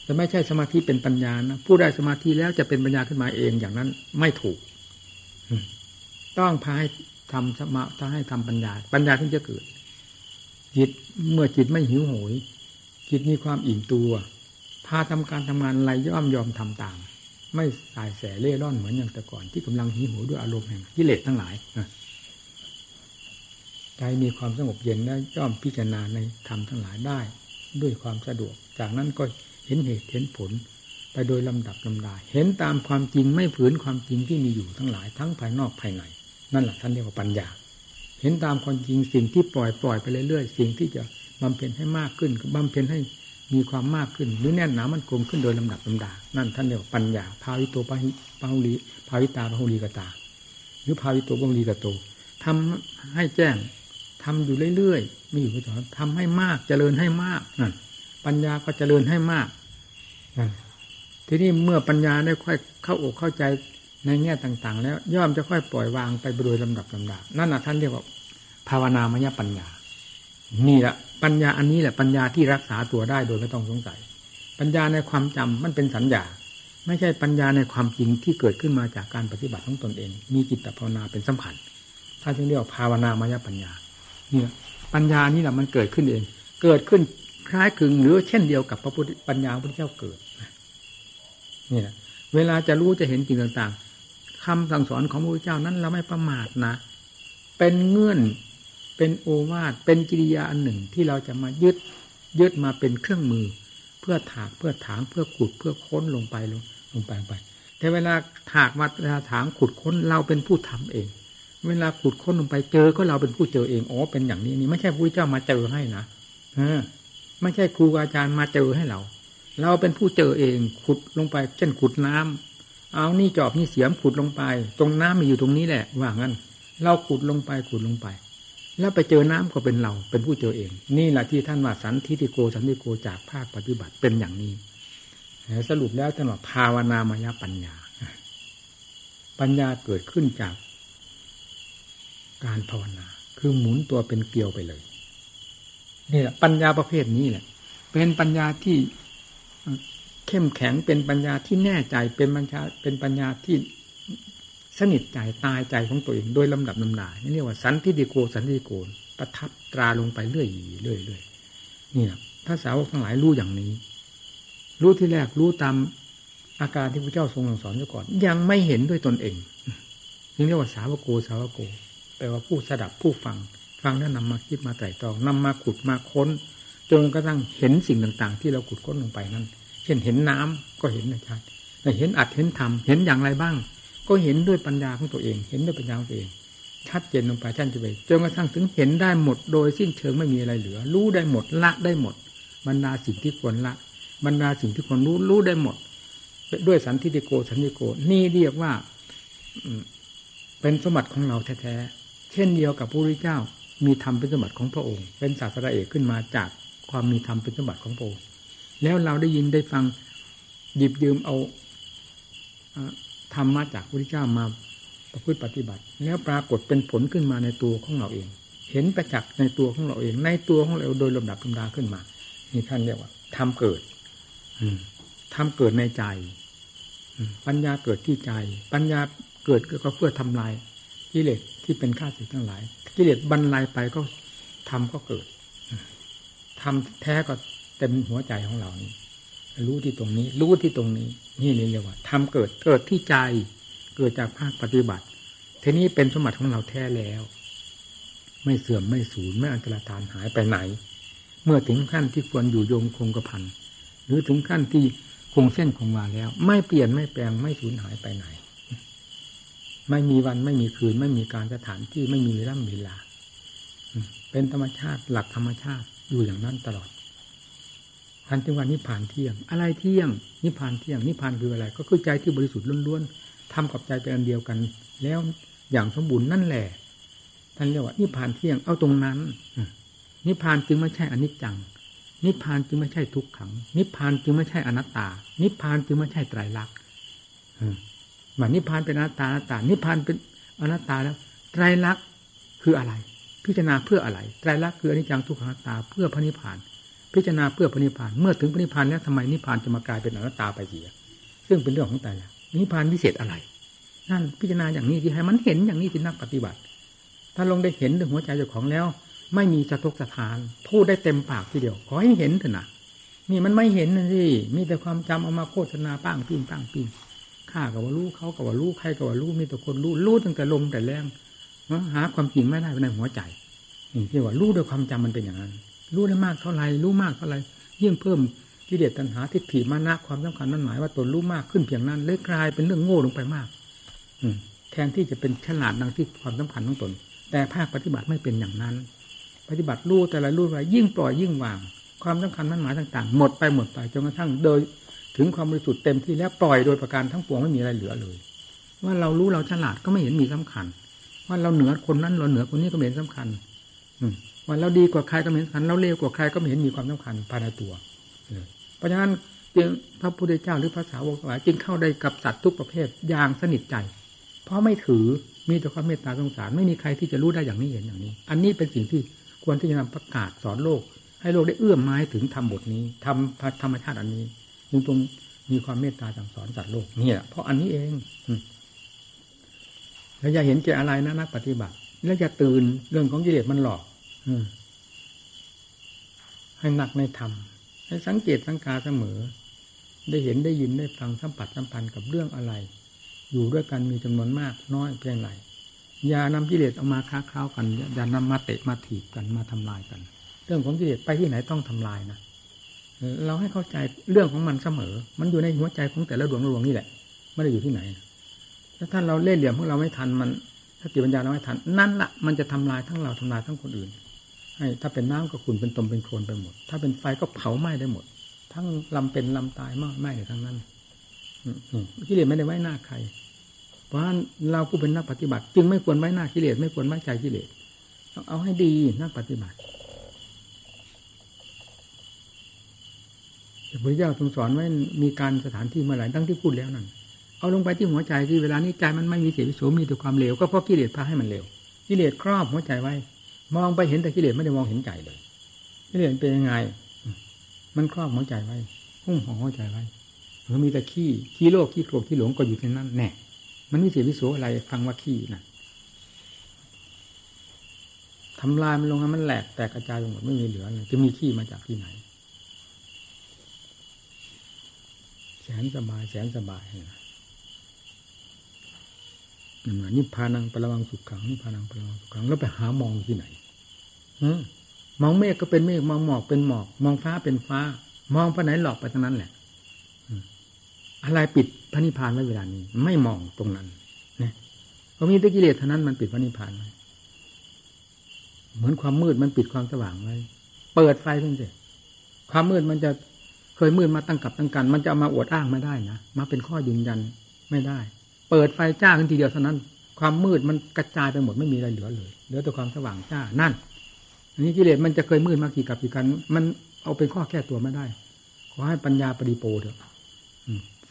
S1: แต่ไม่ใช่สมาธิเป็นปัญญานะผู้ได้สมาธิแล้วจะเป็นปัญญาขึ้นมาเองอย่างนั้น ไม่ถูก ต้องพาให้ทำสมาถ้าให้ทำปัญญา ปัญญาถึงจะเกิด จิตเมื่อจิตไม่หิวโหย จิตมีความอิ่มตัว พาทำการทำงานอะไรย่อมยอมทำตาม ไม่สายแสเล่ร่อนเหมือนอย่างแต่ก่อน ที่กำลังหิวโหยด้วยอารมณ์แห่งกิเลสทั้งหลายใจมีความสงบเย็นและย่อมพิจารณาในธรรมทั้งหลายได้ ด้วยความสะดวก จากนั้นก็ เห็นเหตุเห็นผล ไปโดยลำดับลำดา เห็นตามความจริงไม่ฝืนความจริงที่มีอยู่ทั้งหลายทั้งภายนอกภายใน นั่นแหละท่านเรียกว่าปัญญา เห็นตามความจริงสิ่งที่ปล่อยปล่อยไปเรื่อยๆสิ่งที่จะบำเพ็ญให้มากขึ้นบำเพ็ญให้มีความมากขึ้นหรือแน่นหนามันคงขึ้นโดยลำดับลำดา นั่นท่านเรียกว่าปัญญา ภาวิโตปะหิปะหุลีภาวิตาปะหุลีกตา หรือภาวิโตปะหุลีกโตทำให้แจ้งทำอยู่เรื่อยๆมีอยู่ต่อทำให้มากเจริญให้มากนั่น ปัญญาก็เจริญให้มากนั่นทีนี้เมื่อปัญญาได้ค่อยเข้าอกเข้าใจในแง่ต่าง ๆ แล้วย่อมจะค่อยปล่อยวางไปโดยลำดับลำดานั่นแหะท่านเรียกว่า ภาวนามยปัญญา นี่แหละปัญญาอันนี้แหละปัญญาที่รักษาตัวได้โดยไม่ต้องสงสัย ปัญญาในความจำมันเป็นสัญญา ไม่ใช่ปัญญาในความจริงที่เกิดขึ้นมาจากการปฏิบัติของตนเอง มีจิตภาวนาเป็นสัมพันธ์ท่านจึงเรียกว่าภาวนามยปัญญา เนี่ย ปัญญานี่แหละมันเกิดขึ้นเอง เกิดขึ้น คล้ายคลึงหรือเช่นเดียวกับพระพุทธปัญญาพระพุทธเจ้าเกิดนี่แหละเวลาจะรู้จะเห็นจริงต่างๆคำสั่งสอนของพระพุทธเจ้านั้นเราไม่ประมาทนะ เป็นเงื่อนเป็นโอวาทเป็นกิริยาอันหนึ่งที่เราจะมายึดยึดมาเป็นเครื่องมือ เพื่อถากเพื่อถางเพื่อขุดเพื่อค้นลงไปลงลงไปไป แต่เวลาถากมาเวลาถางขุดค้นเราเป็นผู้ทำเอง เวลาขุดค้นลงไปเจอก็เราเป็นผู้เจอเองอ๋อเป็นอย่างนี้นี่ไม่ใช่พระพุทธเจ้ามาเจอให้นะเออ ไม่ใช่ครูอาจารย์มาเจอให้เรา เราเป็นผู้เจอเองขุดลงไป เช่นขุดน้ำเอานี่จอบนี่เสียมขุดลงไป ตรงน้ำมีอยู่ตรงนี้แหละว่างั้น เราขุดลงไปขุดลงไป แล้วไปเจอน้ำก็เป็นเรา เป็นผู้เจอเอง นี่แหละที่ท่านว่าสันทิติโกสันติโกจากภาคปฏิบัติเป็นอย่างนี้สรุปแล้วท่านว่าภาวนามยปัญญา ปัญญาเกิดขึ้นจากการภาวนา คือหมุนตัวเป็นเกลียวไปเลย นี่แหละปัญญาประเภทนี้แหละเป็นปัญญาที่เข้มแข็งเป็นปัญญาที่แน่ใจเป็นปัญญาเป็นปัญญาที่สนิทใจตายใจของตัวเองโดยลำดับลำดานี่เรียกว่าสันทิฏฐิโกสันทิฏฐิโกประทับตราลงไปเรื่อยๆเรื่อยเรื่อยนี่แหละถ้าสาวกทั้งหลายรู้อย่างนี้ รู้ที่แรกรู้ตามอาการที่พระเจ้าทรงสอนก่อน ยังไม่เห็นด้วยตนเองนี่เรียกว่าสาวโกสาวโกแปลว่าผู้สดับผู้ฟัง ฟังแล้วนำมาคิดมาไตร่ตรองนำมาขุดมาค้นจนกระทั่งเห็นสิ่งต่างๆ ที่เราขุดค้นลงไปนั้น เช่นเห็นน้ำก็เห็นนะชัดเห็นอัดเห็นทำเห็นอย่างไรบ้าง ก็เห็นด้วยปัญญาของตัวเอง เห็นด้วยปัญญาของตัวเอง ชัดเจนลงไปชันจะไปจนกระทั่งถึงเห็นได้หมดโดยสิ้นเชิงไม่มีอะไรเหลือ รู้ได้หมดละได้หมดบรรดาสิ่งที่ควรละบรรดาสิ่งที่ควรรู้รู้ได้หมด ด้วยสันติโกสันติโกนี่เรียกว่าเป็นสมบัติของเราแท้ๆเช่นเดียวกับพระพุทธเจ้า มีธรรมเป็นสมบัติของพระองค์ เป็นศาสดาเอกขึ้นมาจากความมีธรรมเป็นสมบัติของพระองค์ แล้วเราได้ยินได้ฟังหยิบยืมเอาธรรมมาจากพระพุทธเจ้ามาประพฤติปฏิบัติ แล้วปรากฏเป็นผลขึ้นมาในตัวของเราเอง เห็นประจักษ์ในตัวของเราเอง ในตัวของเราโดยลำดับลำดาขึ้นมานี่ท่านเรียกว่าทำเกิดทำเกิดในใจปัญญาเกิดที่ใจ ปัญญาเกิดก็เพื่อทำลาย กิเลสที่เป็นข้าศึกทั้งหลาย กิเลสบรรลัยไปก็ทำก็เกิดทำแท้ก็เต็มหัวใจของเรานี่รู้ที่ตรงนี้ รู้ที่ตรงนี้ นี่เรียกว่าทำเกิดเกิดที่ใจ เกิดจากภาคปฏิบัติ ทีนี้เป็นสมบัติของเราแท้แล้ว ไม่เสื่อมไม่สูญไม่อันตรธานหายไปไหน เมื่อถึงขั้นที่ควรอยู่โยงคงกระพันหรือถึงขั้นที่คงเส้นคงวาแล้ว ไม่เปลี่ยนไม่แปลงไม่สูญหายไปไหน ไม่มีวันไม่มีคืน ไม่มีการสถานที่ไม่มีเวลาเวลา เป็นธรรมชาติหลักธรรมชาติอยู่อย่างนั้นตลอดท่านจึงว่านิพพานเที่ยง อะไรเที่ยง นิพพานเที่ยง นิพพานคืออะไร ก็คือใจที่บริสุทธิ์ล้วนๆทำกับใจเป็นอันเดียวกัน แล้วอย่างสมบูรณ์นั่นแหละท่านเรียกว่านิพพานเที่ยงเอาตรงนั้นนิพพานจึงไม่ใช่อนิจจัง นิพพานจึงไม่ใช่ทุกขัง นิพพานจึงไม่ใช่อนัตตา นิพพานจึงไม่ใช่ไตรลักษณ์ ว่านิพพานเป็นอนัตตาอนัตตานิพพานเป็นอนัตตาแล้วไตรลักษณ์คืออะไร พิจารณาเพื่ออะไรไตรลักษณ์คืออนิจจังทุกขังอนัตตาเพื่อพระนิพพาน พิจารณาเพื่อพระนิพพาน เมื่อถึงพระนิพพานแล้วทำไมนิพพานจะมากลายเป็นอนัตตาไปเสียซึ่งเป็นเรื่องของแต่ละนิพพานวิเศษอะไรนั่นพิจารณาอย่างนี้ที่ให้มันเห็นอย่างนี้ที่นักปฏิบัติ ถ้าลงได้เห็นถึงหัวใจเจ้าของแล้ว ไม่มีสะทกสะทานพูดได้เต็มปากทีเดียว ขอให้เห็นเถอะนะนี่มันไม่เห็นนะสิมีแต่ความจำเอามาโฆษณาป้างปิ้งป้างปิ้ง ข้ากับว่ารู้เขากับว่ารู้ใครกับว่ารู้มีแต่คนรู้รู้ตั้งแต่ลมแต่แรงหาความจริงไม่ได้ในหัวใจนี่ที่ว่ารู้ด้วยความจำมันเป็นอย่างนั้น รู้ได้มากเท่าไรรู้มากเท่าไรยิ่งเพิ่มกิเลสตัณหาทิฏฐิมานะความสำคัญนั่นหมายว่าตนรู้มากขึ้นเพียงนั้นเลยกลายเป็นเรื่องโง่ลงไปมาก อืแทนที่จะเป็นฉลาดดังที่ความสำคัญของตน แต่ภาคปฏิบัติไม่เป็นอย่างนั้น ปฏิบัติรู้แต่ละรู้ไปยิ่งปล่อยยิ่งวาง ความสำคัญมั่นหมายต่าง ๆ หมดไปหมดไปจนกระทั่งโดย ถึงความบริสุทธิ์เต็มที่แล้วปล่อยโดยประการทั้งปวงไม่มีอะไรเหลือเลย ว่าเรารู้เราฉลาดก็ไม่เห็นมีสำคัญ ว่าเราเหนือคนนั้นเราเหนือคนนี้ก็ไม่เห็นสำคัญ อืว่าเราดีกว่าใครก็ไม่เห็นสำคัญเราเลวกว่าใครก็ไม่เห็นมีความสำคัญภายในตัวเพราะฉะนั้นจึงพระพุทธเจ้าหรือภาษาวกทั้งหลายจึงเข้าได้กับสัตว์ทุกประเภทอย่างสนิทใจ เพราะไม่ถือมีแต่ความเมตตาสงสารไม่มีใครที่จะรู้ได้อย่างนี้เห็นอย่างนี้ อันนี้เป็นสิ่งที่ควรที่จะนำประกาศสอนโลก ให้โลกได้เอื้อมไม้ถึงทำบทนี้ทำธรรมชาติอันนี้ จึงตรงมีความเมตตาสั่งสอนสัตว์โลกเนี่ยเพราะอันนี้เองแล้วอย่าเห็นแก่อะไรนะนักปฏิบัติ แล้วอย่าตื่นเรื่องของกิเลสมันหลอกให้หนักในธรรมให้สังเกตสังกาเสมอ ได้เห็นได้ยินได้ฟังสัมผัสสัมพันธ์กับเรื่องอะไร อยู่ด้วยกันมีจำนวนมากน้อยเพียงไรอย่านำกิเลสออกมาค้าครากันอย่านำมาเตะมาถีบกันมาทำลายกัน เรื่องของกิเลสไปที่ไหนต้องทำลายนะ เราให้เข้าใจเรื่องของมันเสมอ มันอยู่ในหัวใจของแต่ละดวงดวงนี่แหละ ไม่ได้อยู่ที่ไหน ถ้าท่านเราเล่นเหลี่ยมของเราไม่ทันมันถ้าติปัญญาเราไม่ทัน นั่นละมันจะทำลายทั้งเราทำลายทั้งคนอื่น ให้ถ้าเป็นน้ำก็ขุ่นเป็นตมเป็นโคลนไปหมด ถ้าเป็นไฟก็เผาไหม้ได้หมด ทั้งลำเป็นลำตายมากไหม้ทั้งนั้นกิเลสไม่ได้ไว้หน้าใคร เพราะฉะนั้นเราผู้เป็นนักปฏิบัติ จึงไม่ควรไว้หน้ากิเลสไม่ควรไว้ใจกิเลสต้องเอาให้ดีนักปฏิบัติ พระเจ้าทรงสอนไว้มีการสถานที่เมื่อไหร่ตั้งที่พูดแล้วนั่นเอาลงไปที่หัวใจที่เวลานี้ใจมันไม่มีเสียวิโสมีแต่ความเลวก็เพราะกิเลสพาให้มันเลวกิเลสครอบหัวใจไว้ มองไปเห็นแต่กิเลสไม่ได้มองเห็นใจเลยกิเลสเป็นยังไง มันครอบหัวใจไว้หุ้มห่อหัวใจไว้มันมีแต่ขี้ขี้โลกขี้โกรธขี้หลงก็อยู่ที่นั่นแน่มันไม่เสียวิโสอะไรฟังว่าขี้นะทำลายมันลงมันแหลกแตกกระจายไปหมดไม่มีเหลือเลยจะมีขี้มาจากที่ไหน แสนสบายแสนสบายนะนิพพานังประวังสุขขังนิพพานังประวังสุขขังแล้วไปหามองที่ไหนมองเมฆก็เป็นเมฆมองหมอกเป็นหมอก มองฟ้าเป็นฟ้า มองไปไหนหลอกไปทั้งนั้นแหละอะไรปิดพระนิพพานไว้เวลานี้ ไม่มองตรงนั้นนะเรามีต่กิเลสเท่านั้นมันปิดพระนิพพานไว้เหมือนความมืดมันปิดความสว่างไว้เปิดไฟเพิ่งสิความมืดมันจะ เคยมืดมาตั้งกับตั้งกัน มันจะามาอวดอ้างไม่ได้นะมาเป็นข้อยืนยันไม่ได้ เปิดไฟจ้าขึ้นทีเดียวเท่านั้น ความมืดมันกระจายไปหมดไม่มีอะไรเหลือเลยเหลือแต่ความสว่างจ้านั่นอันนี้กิเลสมันจะเคยมืดมากี่กับกี่กัน มันเอาเป็นข้อแก้ตัวไม่ได้ ขอให้ปัญญาปริโปเถอะ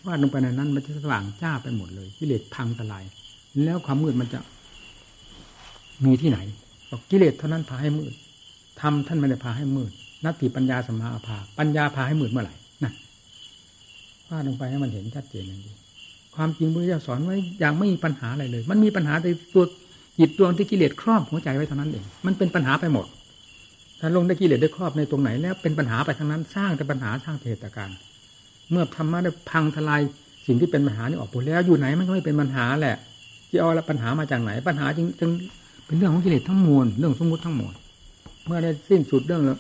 S1: ฟาดลงไปในนั้น มันจะสว่างจ้าไปหมดเลยกิเลสพังทลาย แล้วความมืดมันจะ มีที่ไหนกิเลสเท่านั้นพาให้มืดทำท่านไม่ได้พาให้มืดนัตติปัญญาสมาภาปัญญาพาให้มืดเมื่อไหร่าดลงไปให้มันเห็นชัดเจนอย่างนี้ความจริงพระเจ้าสอนไว้อย่างไม่มีปัญหาอะไรเลย มันมีปัญหาในตัวจิตดวงที่กิเลสครอบหัวใจไว้เท่านั้นเอง มันเป็นปัญหาไปหมด ถ้าลงได้กิเลสได้ครอบในตรงไหนแล้วเป็นปัญหาไปทั้งนั้น สร้างแต่ปัญหาสร้างเหตุการณ์ เมื่อธรรมะได้พังทลายสิ่งที่เป็นปัญหานี่ออกไปแล้วอยู่ไหนมันก็ไม่เป็นปัญหาแหละจะเอาละปัญหามาจากไหน ปัญหาจึงจึงเป็นเรื่องของกิเลสทั้งมวลเรื่องสมมติทั้งมวลเมื่อได้สิ้นสุดเรื่องแล้ว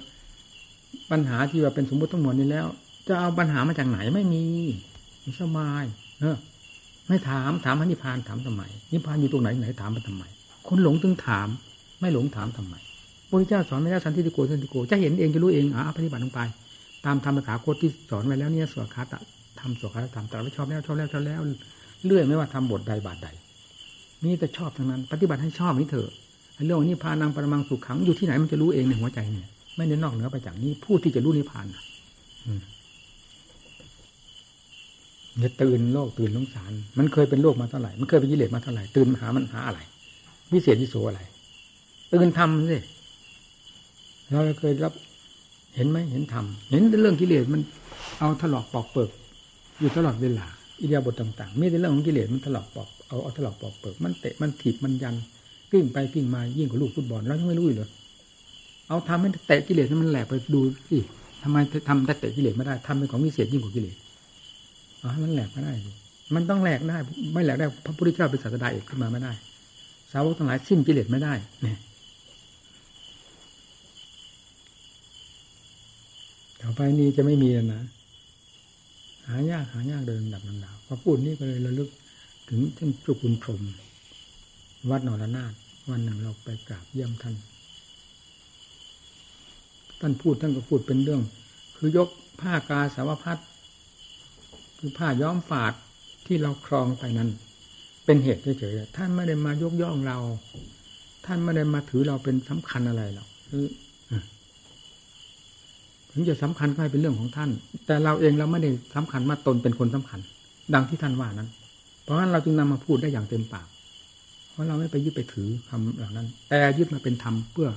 S1: ปัญหาที่ว่าเป็นสมมติทั้งมวลนี้แล้ว จะเอาปัญหามาจากไหนไม่มีสบาย เออ ไม่ถามถามพระนิพพานถามทำไมนิพพานอยู่ตรงไหนไหนถามมาทำไมคนหลงถึงถาม ไม่หลงถามทำไมพระพุทธเจ้าสอนไม่ได้สันติโกสันติโกจะเห็นเองจะรู้เองอ่าปฏิบัติลงไป ตามธรรมสาโคตที่สอนไว้แล้วเนี่ยสวดคาตะทำสวดคาตะทำแต่ไม่ชอบแล้วชอบแล้วชอบแล้วเลื่อยไม่ว่าทำบทใดบาทใดมีแต่ชอบทั้งนั้น ปฏิบัติให้ชอบนี่เถอะเรื่องนี้พานังปรมังสุขขังอยู่ที่ไหนมันจะรู้เองในหัวใจเนี่ย ไม่ได้นอกเหนือไปจากนี้ผู้ที่จะรู้นิพพานอ ย่าตื่นโลกตื่นลงสาร มันเคยเป็นโลกมาเท่าไหร่มันเคยเป็นกิเลสมาเท่าไหร่ตื่นหามันหาอะไรวิเศษวิโสอะไรตื่นทำสิเราเคยรับเห็นไหมเห็นทำเห็นเรื่องกิเลสมันเอาถลอกปอกเปิกอยู่ตลอดเวลาอิเดียบทต่างๆไม่ได้เรื่องของกิเลสมันถลอกปอกเอาเอาถลอกปอกเปิกมันเตะมันถีบมันยันกิ้งไปกิ้งมายิ่งกว่าลูกฟุตบอลเรายังไม่รู้เลยเอาทำให้เตะกิเลสมันแหลกไปดูสิทำไมทำแต่เตะกิเลสไม่ได้ทำเป็นของวิเศษยิ่งกว่ากิเลส อ๋อมันแหลกไม่ได้ มันต้องแหลกได้ ไม่แหลกได้พระพุทธเจ้าเป็นศาสดาเอกขึ้นมาไม่ได้ สาวกทั้งหลายสิ้นกิเลสไม่ได้ เนี่ยต่อไปนี้จะไม่มีแล้วนะหายากหายากเดินดับนันดาวพอพูดนี่ก็เลยระลึกถึงท่านจุกุลพรมวัดนรนาถวันหนึ่งเราไปกราบเยี่ยมท่าน ท่านพูดท่านก็พูดเป็นเรื่อง คือยกผ้ากาสาวพัด คือผ้าย้อมฝาดที่เราครองไปนั้น เป็นเหตุเฉยๆท่านไม่ได้มายกย่องเรา ท่านไม่ได้มาถือเราเป็นสำคัญอะไรหรอกถึงจะสำคัญก็ให้เป็นเรื่องของท่าน แต่เราเองเราไม่ได้สำคัญว่าตนเป็นคนสำคัญ ดังที่ท่านว่านั้น เพราะฉะนั้นเราจึงนำมาพูดได้อย่างเต็มปาก เพราะเราไม่ไปยึดไปถือคำเหล่านั้น แต่ยึดมาเป็นธรรมเพื่อ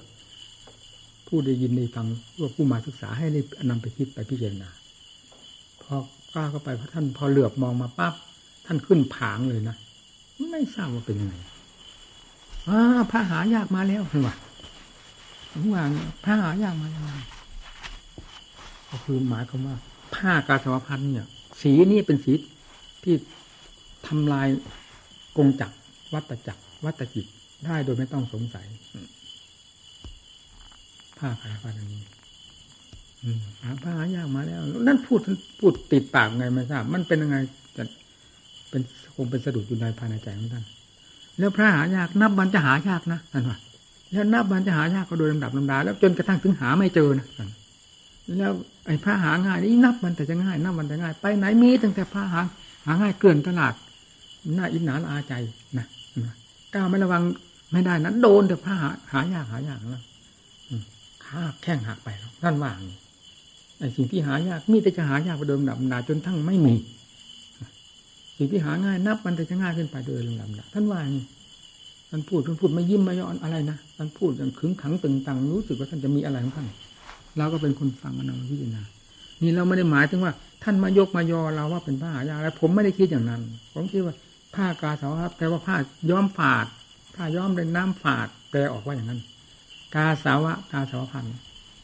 S1: ผู้ได้ยินได้ฟังเพื่อผู้มาศึกษาให้ได้นำไปคิดไปพิจารณาพอ กล้าเข้าไปพระท่านพอเหลือบมองมาปั๊บท่านขึ้นผางเลยนะไม่ทราบว่าเป็นยังไงอ่าพระหายากมาแล้วเห็นไหมว่างพระหายากมาแล้วก็คือหมายความว่า ผ้ากาสาวพันธ์เนี่ย สีนี้เป็นสีที่ทำลายกงจักวัตจักรวัตจิตได้โดยไม่ต้องสงสัยผ้ากาสาวพันธ์นี้ หาผ้าหายากมาแล้ว นั่นพูดพูดติดปากไงไม่ทราบ มันเป็นยังไงจะเป็นคงเป็นสะดุดอยู่ในภายในใจของท่านแล้วพระหายากนับวันจะหายากนะท่านว่าแล้วนับวันจะหายากก็โดยลำดับลำดาแล้วจนกระทั่งถึงหาไม่เจอนะแล้วไอ้พระหาง่ายนี่นับมันแต่จะง่ายนับมันแต่ง่าย ไปไหนมีตั้งแต่พระหาหาง่ายเกินตลาดน่าอิจฉาอาใจนะก้าวไม่ระวังไม่ได้นะโดนแต่พระหาหายากหายากแล้วขาแข้งหักไปท่นว่าง ไอ้สิ่งที่หายากมีแต่จะหายากไปเดิมดับนาจนทั้งไม่มี สิ่งที่หาง่ายนับ มันแต่จะง่ายขึ้นไปโดยลำดับท่านว่านี่ท่านพูดท่านพูดไม่ยิ้มไม่ย้อนอะไรนะท่านพูดอย่างขึงขังตึงตังรู้สึกว่าท่านจะมีอะไรของท่านเราก็เป็นคนฟังอนำพิจารณานี่เราไม่ได้หมายถึงว่า ท่านมายกมายอเราว่าเป็นผ้าหายากแล้วผมไม่ได้คิดอย่างนั้น ผมคิดว่าผ้ากาสาวครับแต่ว่าผ้าย้อมฝาดผ้าย้อมด้วยน้ำฝาดแปลออกว่าอย่างนั้น กาสาวะกาสาวพันธ์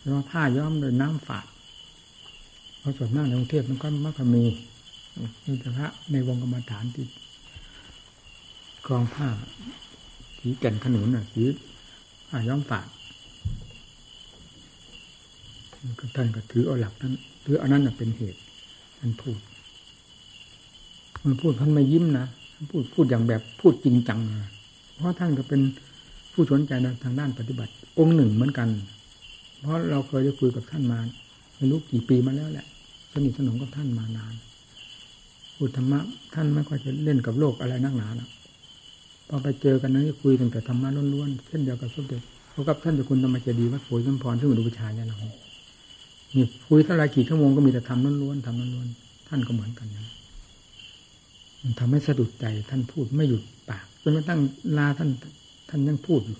S1: หรือว่าผ้าย้อมด้วยน้ำฝาด เพราะส่วนมากในกรุงเทพมันก็มักจะมีนี่พระในวงกรรมฐานที่กองผ้าสีแก่นขนุนอะสีผ้าย้อมฝาดท่านก็ถือเอาหลักนั้นถืออันนั้นเป็นเหตุท่านพูด มันพูดท่านไม่ยิ้มนะพูดพูดอย่างแบบพูดจริงจังเพราะท่านก็เป็นผู้สนใจทางด้านปฏิบัติ องค์หนึ่งเหมือนกัน เพราะเราเคยได้คุยกับท่านมา ไม่รู้กี่ปีมาแล้วแหละสนิทสนมกับท่านมานานพูดธรรมะท่านไม่ค่อยจะเล่นกับโลกอะไรนักหนาแล้วพอไปเจอกันนั้นคุยตั้งแต่ธรรมะล้วนๆเช่นเดียวกับสมเด็จเพราะกับท่านจะคุณธรรมเจดีวัดโพธิสมพรซึ่งอุปชาเนี่ยเรานี่คุยเท่าไรกี่ชั่วโมงก็มีแต่ทำล้วนๆทำล้วนๆท่านก็เหมือนกันนะมันทำให้สะดุดใจท่านพูดไม่หยุดปากจนกระทั่งลาท่าน ท่านยังพูดอยู่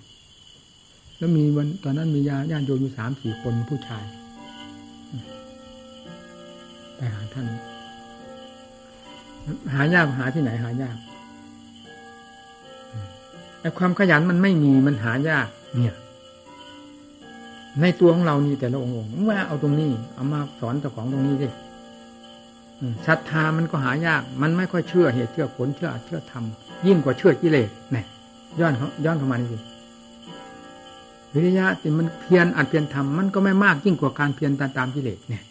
S1: แล้วมีวันตอนนั้นมีญาญาติโยมอยู่สามสี่คนผู้ชาย ไปหาท่าน หายากหาที่ไหนหายากไอ้ความขยันมันไม่มีมันหายาก เนี่ย ในตัวของเรานี่แต่ละองค์ว่าเอาตรงนี้ เอามาสอนเจ้าของตรงนี้สิศรัทธามันก็หายาก มันไม่ค่อยเชื่อเหตุเชื่อผลเชื่อเชื่อธรรมยิ่งกว่าเชื่อกิเลสเนี่ยย้อนเขาย้อนเข้ามานี่สิวิริยะที่มันเพียรอัดเพียรทำมันก็ไม่มากยิ่งกว่าการเพียรตามตามกิเลสเนี่ย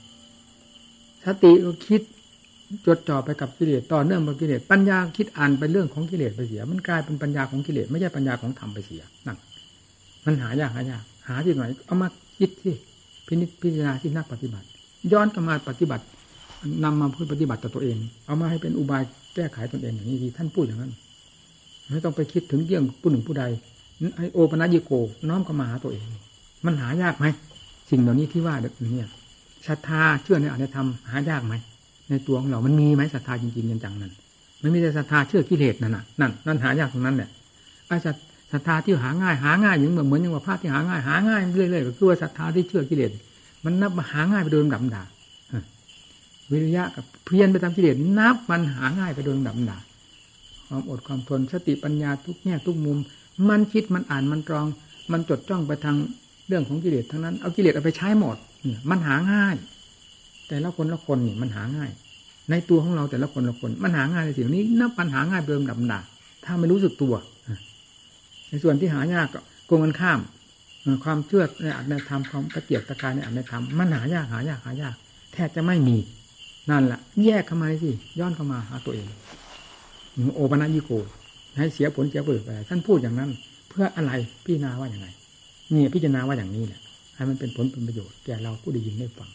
S1: สติก็คิดจดจ่อไปกับกิเลสต่อเนื่องกับกิเลสปัญญาคิดอ่านไปเรื่องของกิเลสไปเสีย มันกลายเป็นปัญญาของกิเลสไม่ใช่ปัญญาของธรรมไปเสียนั่นมันหายากหายากหาที่ไหนเอามาคิดสิพินิจพิจารณาที่นักปฏิบัติ ย้อนกลับมาปฏิบัตินำมาพูดปฏิบัติต่อตัวเอง เอามาให้เป็นอุบายแก้ไขตนเองอย่างนี้ดีท่านพูดอย่างนั้นไม่ต้องไปคิดถึงเรื่องผู้หนึ่งผู้ใดไอโอปนัญญิโกน้อมเข้ามาหาตัวเอง มันหายากไหมสิ่งเหล่านี้ที่ว่าเนี่ย ศรัทธาเชื่อในอริยธรรมหายากไหมในตัวของเรามันมีไหมศรัทธาจริงๆจังๆนั้นไม่มีแต่ศรัทธาเชื่อกิเลสนั่นน่ะนั่นนั่นหายากตรงนั้นแหละไอ้ศรัทธาที่หาง่ายหาง่ายอย่างเหมือนเหมือนอย่างว่าพระที่หาง่ายหาง่ายเรื่อยๆก็คือว่าศรัทธาที่เชื่อกิเลสมันนับมาหาง่ายไปโดยลำดับดาวิริยะกับเพียรไปตามกิเลสนับมันหาง่ายไปโดยลำดับดาความอดความทนสติปัญญาทุกแง่ทุกมุม มันคิดมันอ่านมันตรอง มันจดจ้องไปทางเรื่องของกิเลสทั้งนั้นเอากิเลสเอาไปใช้หมด มันหาง่าย แต่ละคนละคนนี่มันหาง่าย ในตัวของเราแต่ละคนละคน มันหาง่ายในสิ่งนี้นับปัญหาง่ายเดิมดับดาถ้าไม่รู้สึกตัวในส่วนที่หายากก็โกงกันข้าม ความเชื่อในอัตในธรรมความกระเกียบตะการในอัตในธรรมมันหายากหายากหายาก แทบจะไม่มี นั่นแหละแยกเข้ามาสิย้อนเข้ามาหาตัวเองโอปนัญิโกให้เสียผลเสียประโยชน์ไปท่านพูดอย่างนั้น เพื่ออะไรพี่นาว่าอย่างไรนี่พิจารณาว่าอย่างนี้แหละ ให้มันเป็นผลเป็นประโยชน์แก่เราผู้ได้ยินได้ฟัง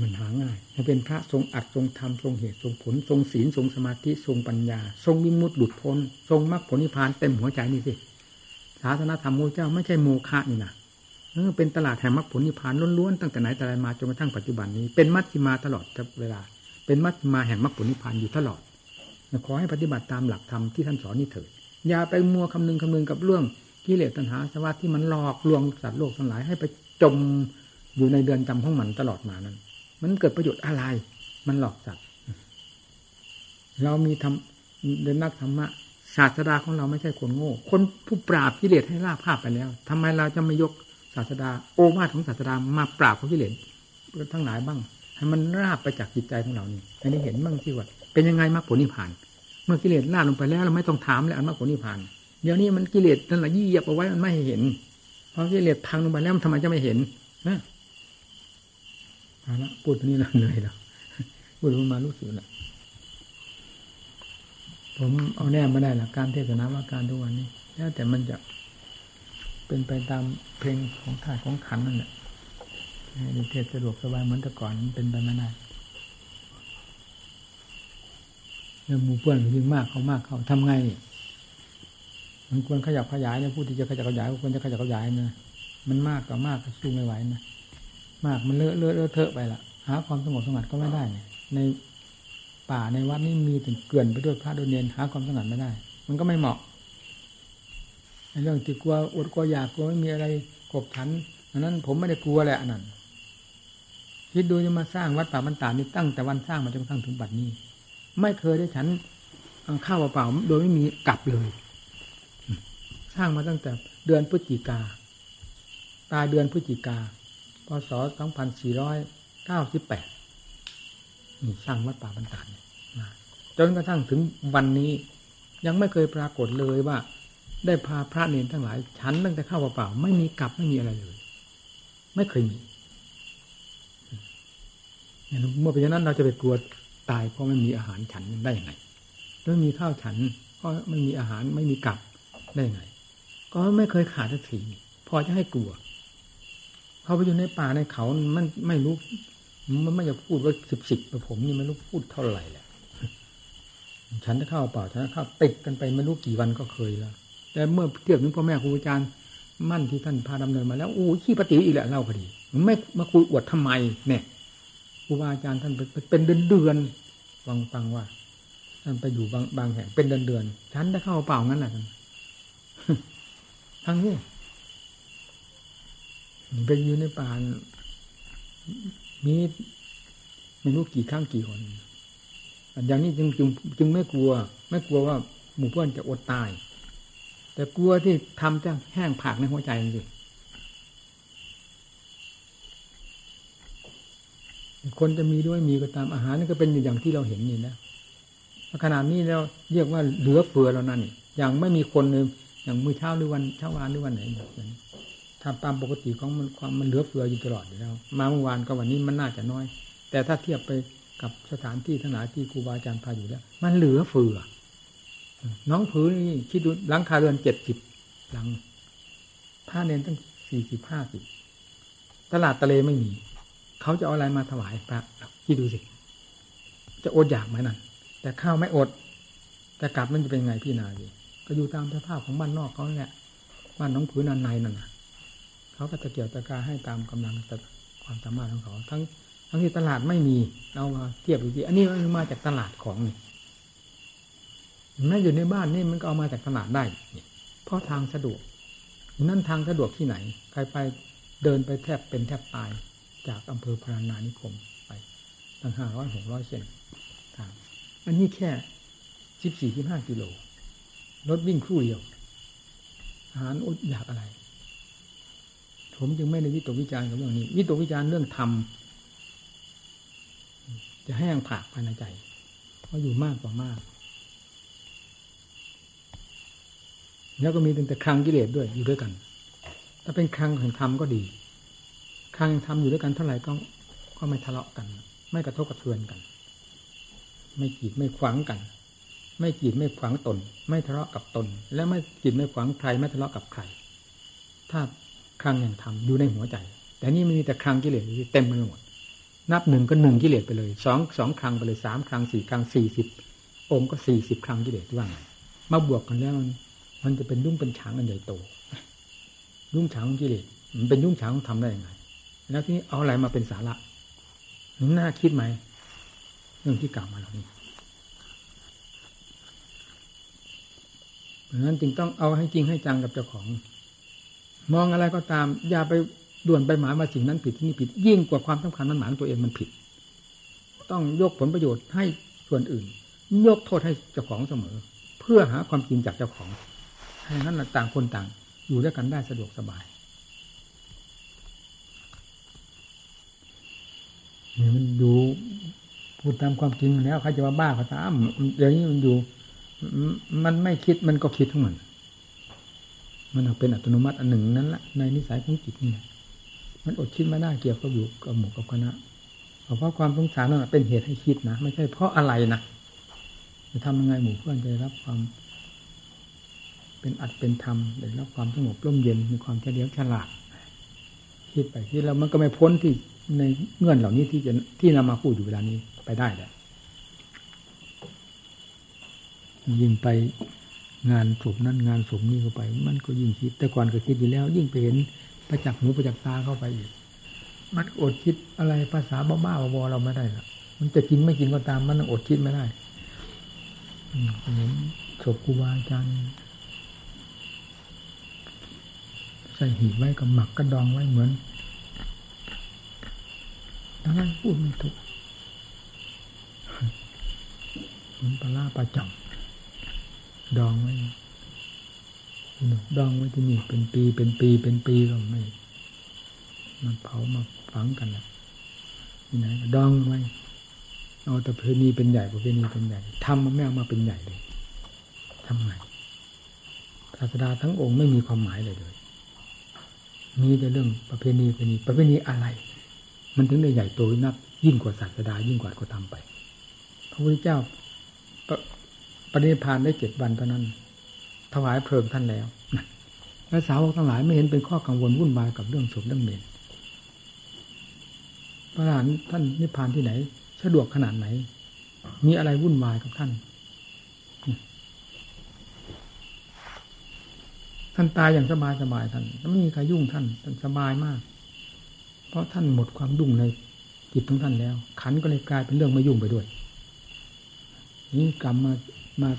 S1: มันหาง่ายให้เป็นพระทรงอัดทรงธรรมทรงเหตุทรงผล ทรงศีลทรงสมาธิทรงปัญญา ทรงวิมุตติหลุดพ้น ทรงมรรคผลนิพพานเต็มหัวใจนี่สิศาสนาธรรมโมเจ้าไม่ใช่โมฆะนี่นะเออเป็นตลาดแห่งมรรคผลนิพพานล้วนๆตั้งแต่ไหนแต่ไรมาจนกระทั่งปัจจุบันนี้เป็นมัชฌิมาตลอดเวลา เป็นมัชฌิมาแห่งมรรคผลนิพพานอยู่ตลอดขอให้ปฏิบัติตามหลักธรรมที่ท่านสอนนี่เถิดอย่าไปมัวคำนึงคำนึงกับเรื่อง กิเลสตัณหาสวัสดิ์ที่มันหลอกลวงสัตว์โลกทั้งหลายให้ไปจมอยู่ในเดือนจำของมันตลอดมานั้น มันเกิดประโยชน์อะไร มันหลอกสัตว์ เรามีทำเดินนักธรรมะศาสดาของเราไม่ใช่คนโง่ คนผู้ปราบกิเลสให้ลาภาพไปแล้วทำไมเราจะไม่ยกศาสดา โอวาทของศาสดามาปราบของกิเลสทั้งหลายบ้าง ให้มันราบไปจากจิตใจของเรานี่อันนี้เห็นบ้างที่ว่า เป็นยังไงมรรคผลนิพพาน เมื่อกิเลสล่าลงไปแล้วเราไม่ต้องถามแล้วอันมรรคผลนิพพาน เดี๋ยวนี้มันกิเลสนั่นแหละยี่ยบเอาไว้มันไม่เห็นเพราะกิเลสพังลงไปแล้วทำไมจะไม่เห็นนะเอาละพูดตรงนี้เราเหนื่อยแล้วพูดมารู้สึกละผมเอาแน่ไม่ได้หลักการเทศนาว่าการทุกวันนี้แล้วแต่มันจะเป็นไปตามเพลงของท่าของขันนั่นแหละในเทศสะดวกสบายเหมือนแต่ก่อนมันเป็นไปไม่ได้เรื่องมูเพื่อนยิ่งมากเขามากเขาทำไง มันควรขยับขยายนะผู้ที่จะขยับขยายควรจะขยับขยายนะมันมากกับมากก็สู้ไม่ไหวนะมากมันเลอะเลอะเลอะเทอะไปละหาความสงบสงัดก็ไม่ได้ในป่าในวัดนี่มีถึงเกลื่อนไปด้วยพระด้วยเนนหาความสงัดไม่ได้ มันก็ไม่เหมาะในเรื่องที่กลัวอดกลัวอยากกลัวไม่มีอะไรกบฉันอันนั้นผมไม่ได้กลัวแหละอันนั้นคิดดูจะมาสร้างวัดป่าบรรดานี่ตั้งแต่วันสร้างมาจนกระทั่งถึงบัดนี้ ไม่เคยได้ฉันข้าวเปล่าโดยไม่มีกลับเลย สร้างมาตั้งแต่เดือนพฤศจิกา ตายเดือนพฤศจิกา พศ 2498นี่สร้างวัดป่าบรรดาจนกระทั่งถึงวันนี้ ยังไม่เคยปรากฏเลยว่า ได้พาพระเนรทั้งหลายฉันตั้งแต่เข้าเปล่าไม่มีกลับไม่มีอะไรเลย ไม่เคยมีเมื่อเป็นอย่างนั้นเราจะไปกลัวตายเพราะไม่มีอาหารฉันได้ยังไงไม่มีข้าวฉันก็ไม่มีอาหารไม่มีกลับได้ยังไง ก็ไม่เคยขาดสักทีพอจะให้กลัวเขาไปอยู่ในป่าในเขา มันไม่รู้ มันไม่อยากพูดว่าสิบสิบผมนี่ไม่รู้พูดเท่าไหร่แหละฉันจะเข้าเปล่าฉันจะเข้าติดกันไปไม่รู้กี่วันก็เคยแล้วแต่เมื่อเทียบถึงพ่อแม่ครูอาจารย์มั่นที่ท่านพาดำเนินมาแล้วโอ้ขี้ปฏิวอีกแหละเล่าพอดีไม่มาคุยอวดทำไม เนี่ยครูบาอาจารย์ท่านเป็นเดือนเดือนฟังฟังว่าท่านไปอยู่บางบางแห่งเป็นเดือนเดือนฉันจะเข้าเปล่างั้นแหละ ทั้งนี้ไปอยู่ในป่ามีไม่รู้กี่ครั้งกี่คนอย่างนี้จึงจึงจึงไม่กลัว ไม่กลัวว่าหมู่เพื่อนจะอดตาย แต่กลัวที่ทำจะแห้งผากในหัวใจจริงคนจะมีด้วยมีก็ตามอาหารนี่ก็เป็นอย่างที่เราเห็นนี่นะขนาดนี้แล้วเรียกว่าเหลือเฟือแล้วนั่นอย่างไม่มีคนเลย อย่างมื้อเช้าหรือวันเช้าวานหรือวันไหนแบบนั้นถ้าตามปกติของมันความมันเหลือเฟืออยู่ตลอดอยู่แล้ว มาเมื่อวานกับวันนี้มันน่าจะน้อย แต่ถ้าเทียบไปกับสถานที่ทั้งหลายที่ครูบาอาจารย์พาอยู่แล้ว มันเหลือเฟือ น้องผืนนี่คิดดูหลังคาเรือนเจ็ดสิบหลังผ้าเน้นตั้งสี่สิบห้าสิบตลาดตะเลไม่มี เขาจะเอาอะไรมาถวายพระคิดดูสิ จะอดอยากไหมนั่นแต่ข้าวไม่อด แต่กลับมันจะเป็นไงพี่นาดี ก็อยู่ตามสภาพของบ้านนอกเขาแหละบ้านน้องผืนนันในนั่นนะเขาก็จะเกี่ยวตะกาให้ตามกำลังแต่ความสามารถของเขาทั้งทั้งที่ตลาดไม่มีเรามาเทียบดูสิอันนี้มันมาจากตลาดของนี่แม้อยู่ในบ้านนี่มันก็เอามาจากตลาดได้เพราะทางสะดวกนั่นทางสะดวกที่ไหน ใครไปเดินไปแทบเป็นแทบตายจากอำเภอพรานานิคมไปตั้งห้าร้อยหกร้อยเซนทางอันนี้แค่สิบสี่สิบห้ากิโล รถวิ่งครู่เดียว อาหารอดอยากอะไร ผมจึงไม่ได้วิตกวิจารณ์กับเรื่องนี้ วิตกวิจารณ์เรื่องธรรมจะแห้งผากภายในใจเพราะอยู่มากกว่ามาก แล้วก็มีตั้งแต่ครังกิเลสด้วยอยู่ด้วยกัน ถ้าเป็นครังแห่งธรรมก็ดี ครังแห่งธรรมอยู่ด้วยกันเท่าไหร่ก็ก็ไม่ทะเลาะกัน ไม่กระทบกระเทือนกัน ไม่กีดไม่ขวางกัน ไม่กีดไม่ขวางตน ไม่ทะเลาะกับตน และไม่กีดไม่ขวางใครไม่ทะเลาะกับใคร ถ้าครังแห่งธรรมอยู่ในหัวใจ แต่นี่มีแต่ครังกิเลสเต็มไปหมด นับหนึ่งก็หนึ่งกิเลสไปเลยสองสองครังไปเลยสามครังสี่ครังสี่สิบองค์ก็สี่สิบครังกิเลสว่าไงมาบวกกันแล้วมันจะเป็นยุ่งเป็นฉางอันใหญ่โต ยุ่งฉางของกิเลสมันเป็นยุ่งฉางของธรรมได้ยังไง แล้วที่นี้เอาอะไรมาเป็นสาระน่าคิดไหมเรื่องที่กล่าวมาเหล่านี้เพราะ นั้นจึงต้องเอาให้จริงให้จังกับเจ้าของ มองอะไรก็ตาม อย่าไปด่วนไปหมายมาสิ่งนั้นผิดที่นี่ผิด ยิ่งกว่าความสำคัญมันหมายตัวเองมันผิด ต้องยกผลประโยชน์ให้ส่วนอื่น ยกโทษให้เจ้าของเสมอ เพื่อหาความจริงจากเจ้าของให้นั้นต่างคนต่าง อยู่ด้วยกันได้สะดวกสบายเนี่ยมันอยู่พูดตามความจริงแล้วใครจะว่าบ้าก็ตามเดี๋ยวนี้มันอยู่ มันไม่คิดมันก็คิดทั้งหมดมันเป็นอัตโนมัติอันหนึ่งนั้นละในนิสัยของจิตนี่มันอดคิดไม่ได้เกี่ยวกับอยู่กับหมู่กับคณะเพราะความสงสารนั่นเป็นเหตุให้คิดนะไม่ใช่เพราะอะไรนะจะทำยังไงหมู่เพื่อนจะรับความ เป็นอัดเป็นธรรมได้รับความสงบร่มเย็นมีความเฉลียวฉลาดคิดไปคิดแล้วมันก็ไม่พ้นที่ในเงื่อนเหล่านี้ที่จะที่นำมาพูดอยู่เวลานี้ไปได้แหละ ยิ่งไปงานศพนั่นงานศพนี่เข้าไป มันก็ยิ่งคิด แต่ก่อนก็คิดอยู่แล้ว ยิ่งไปเห็นประจักษ์หูประจักษ์ตาเข้าไปอีกมันอดคิดอะไรภาษาบ้าๆบอๆเราไม่ได้ละมันจะกินไม่กินก็ตาม มันอดคิดไม่ได้เห็นศพครูบาอาจารย์ใส่หีบไว้กับหมักกระดองไว้เหมือนอะไรพูดไม่ถูกเหมือนปลาปลาจ่อ ดองไว้ดองไว้ที่นี่เป็นปีเป็นปีเป็นปีก็ไม่มันเผามาฝังกันนะที่ไหนดองไว้เอาแต่เพณีเป็นใหญ่ประเพณีเป็นใหญ่ทำมันไม่เอามาเป็นใหญ่เลยทำไงศาสดาทั้งองค์ไม่มีความหมายเลยเลยมีแต่เรื่องประเพณีประเพณีประเพณีอะไร มันถึงได้ใหญ่โตนักยิ่งกว่าศาสดายิ่งกว่าก็ทำไป พระพุทธเจ้าป ฏิพานได้เจ็ดวันเท่านั้น ถวายเพลิงท่านแล้วและสาวกทั้งหลายไม่เห็นเป็นข้อกังวลวุ่นวายกับเรื่องศพเรื่องเมนพระอรหันต์ท่านนิพพานที่ไหน สะดวกขนาดไหน มีอะไรวุ่นวายกับท่าน ท่านตายอย่างสบายสบายท่านไม่มีใครยุ่งท่านท่านสบายมาก เพราะท่านหมดความดุ่งในจิตของท่านแล้ว ขันก็เลยกลายเป็นเรื่องไม่ยุ่งไปด้วย นี่กรรมมา มา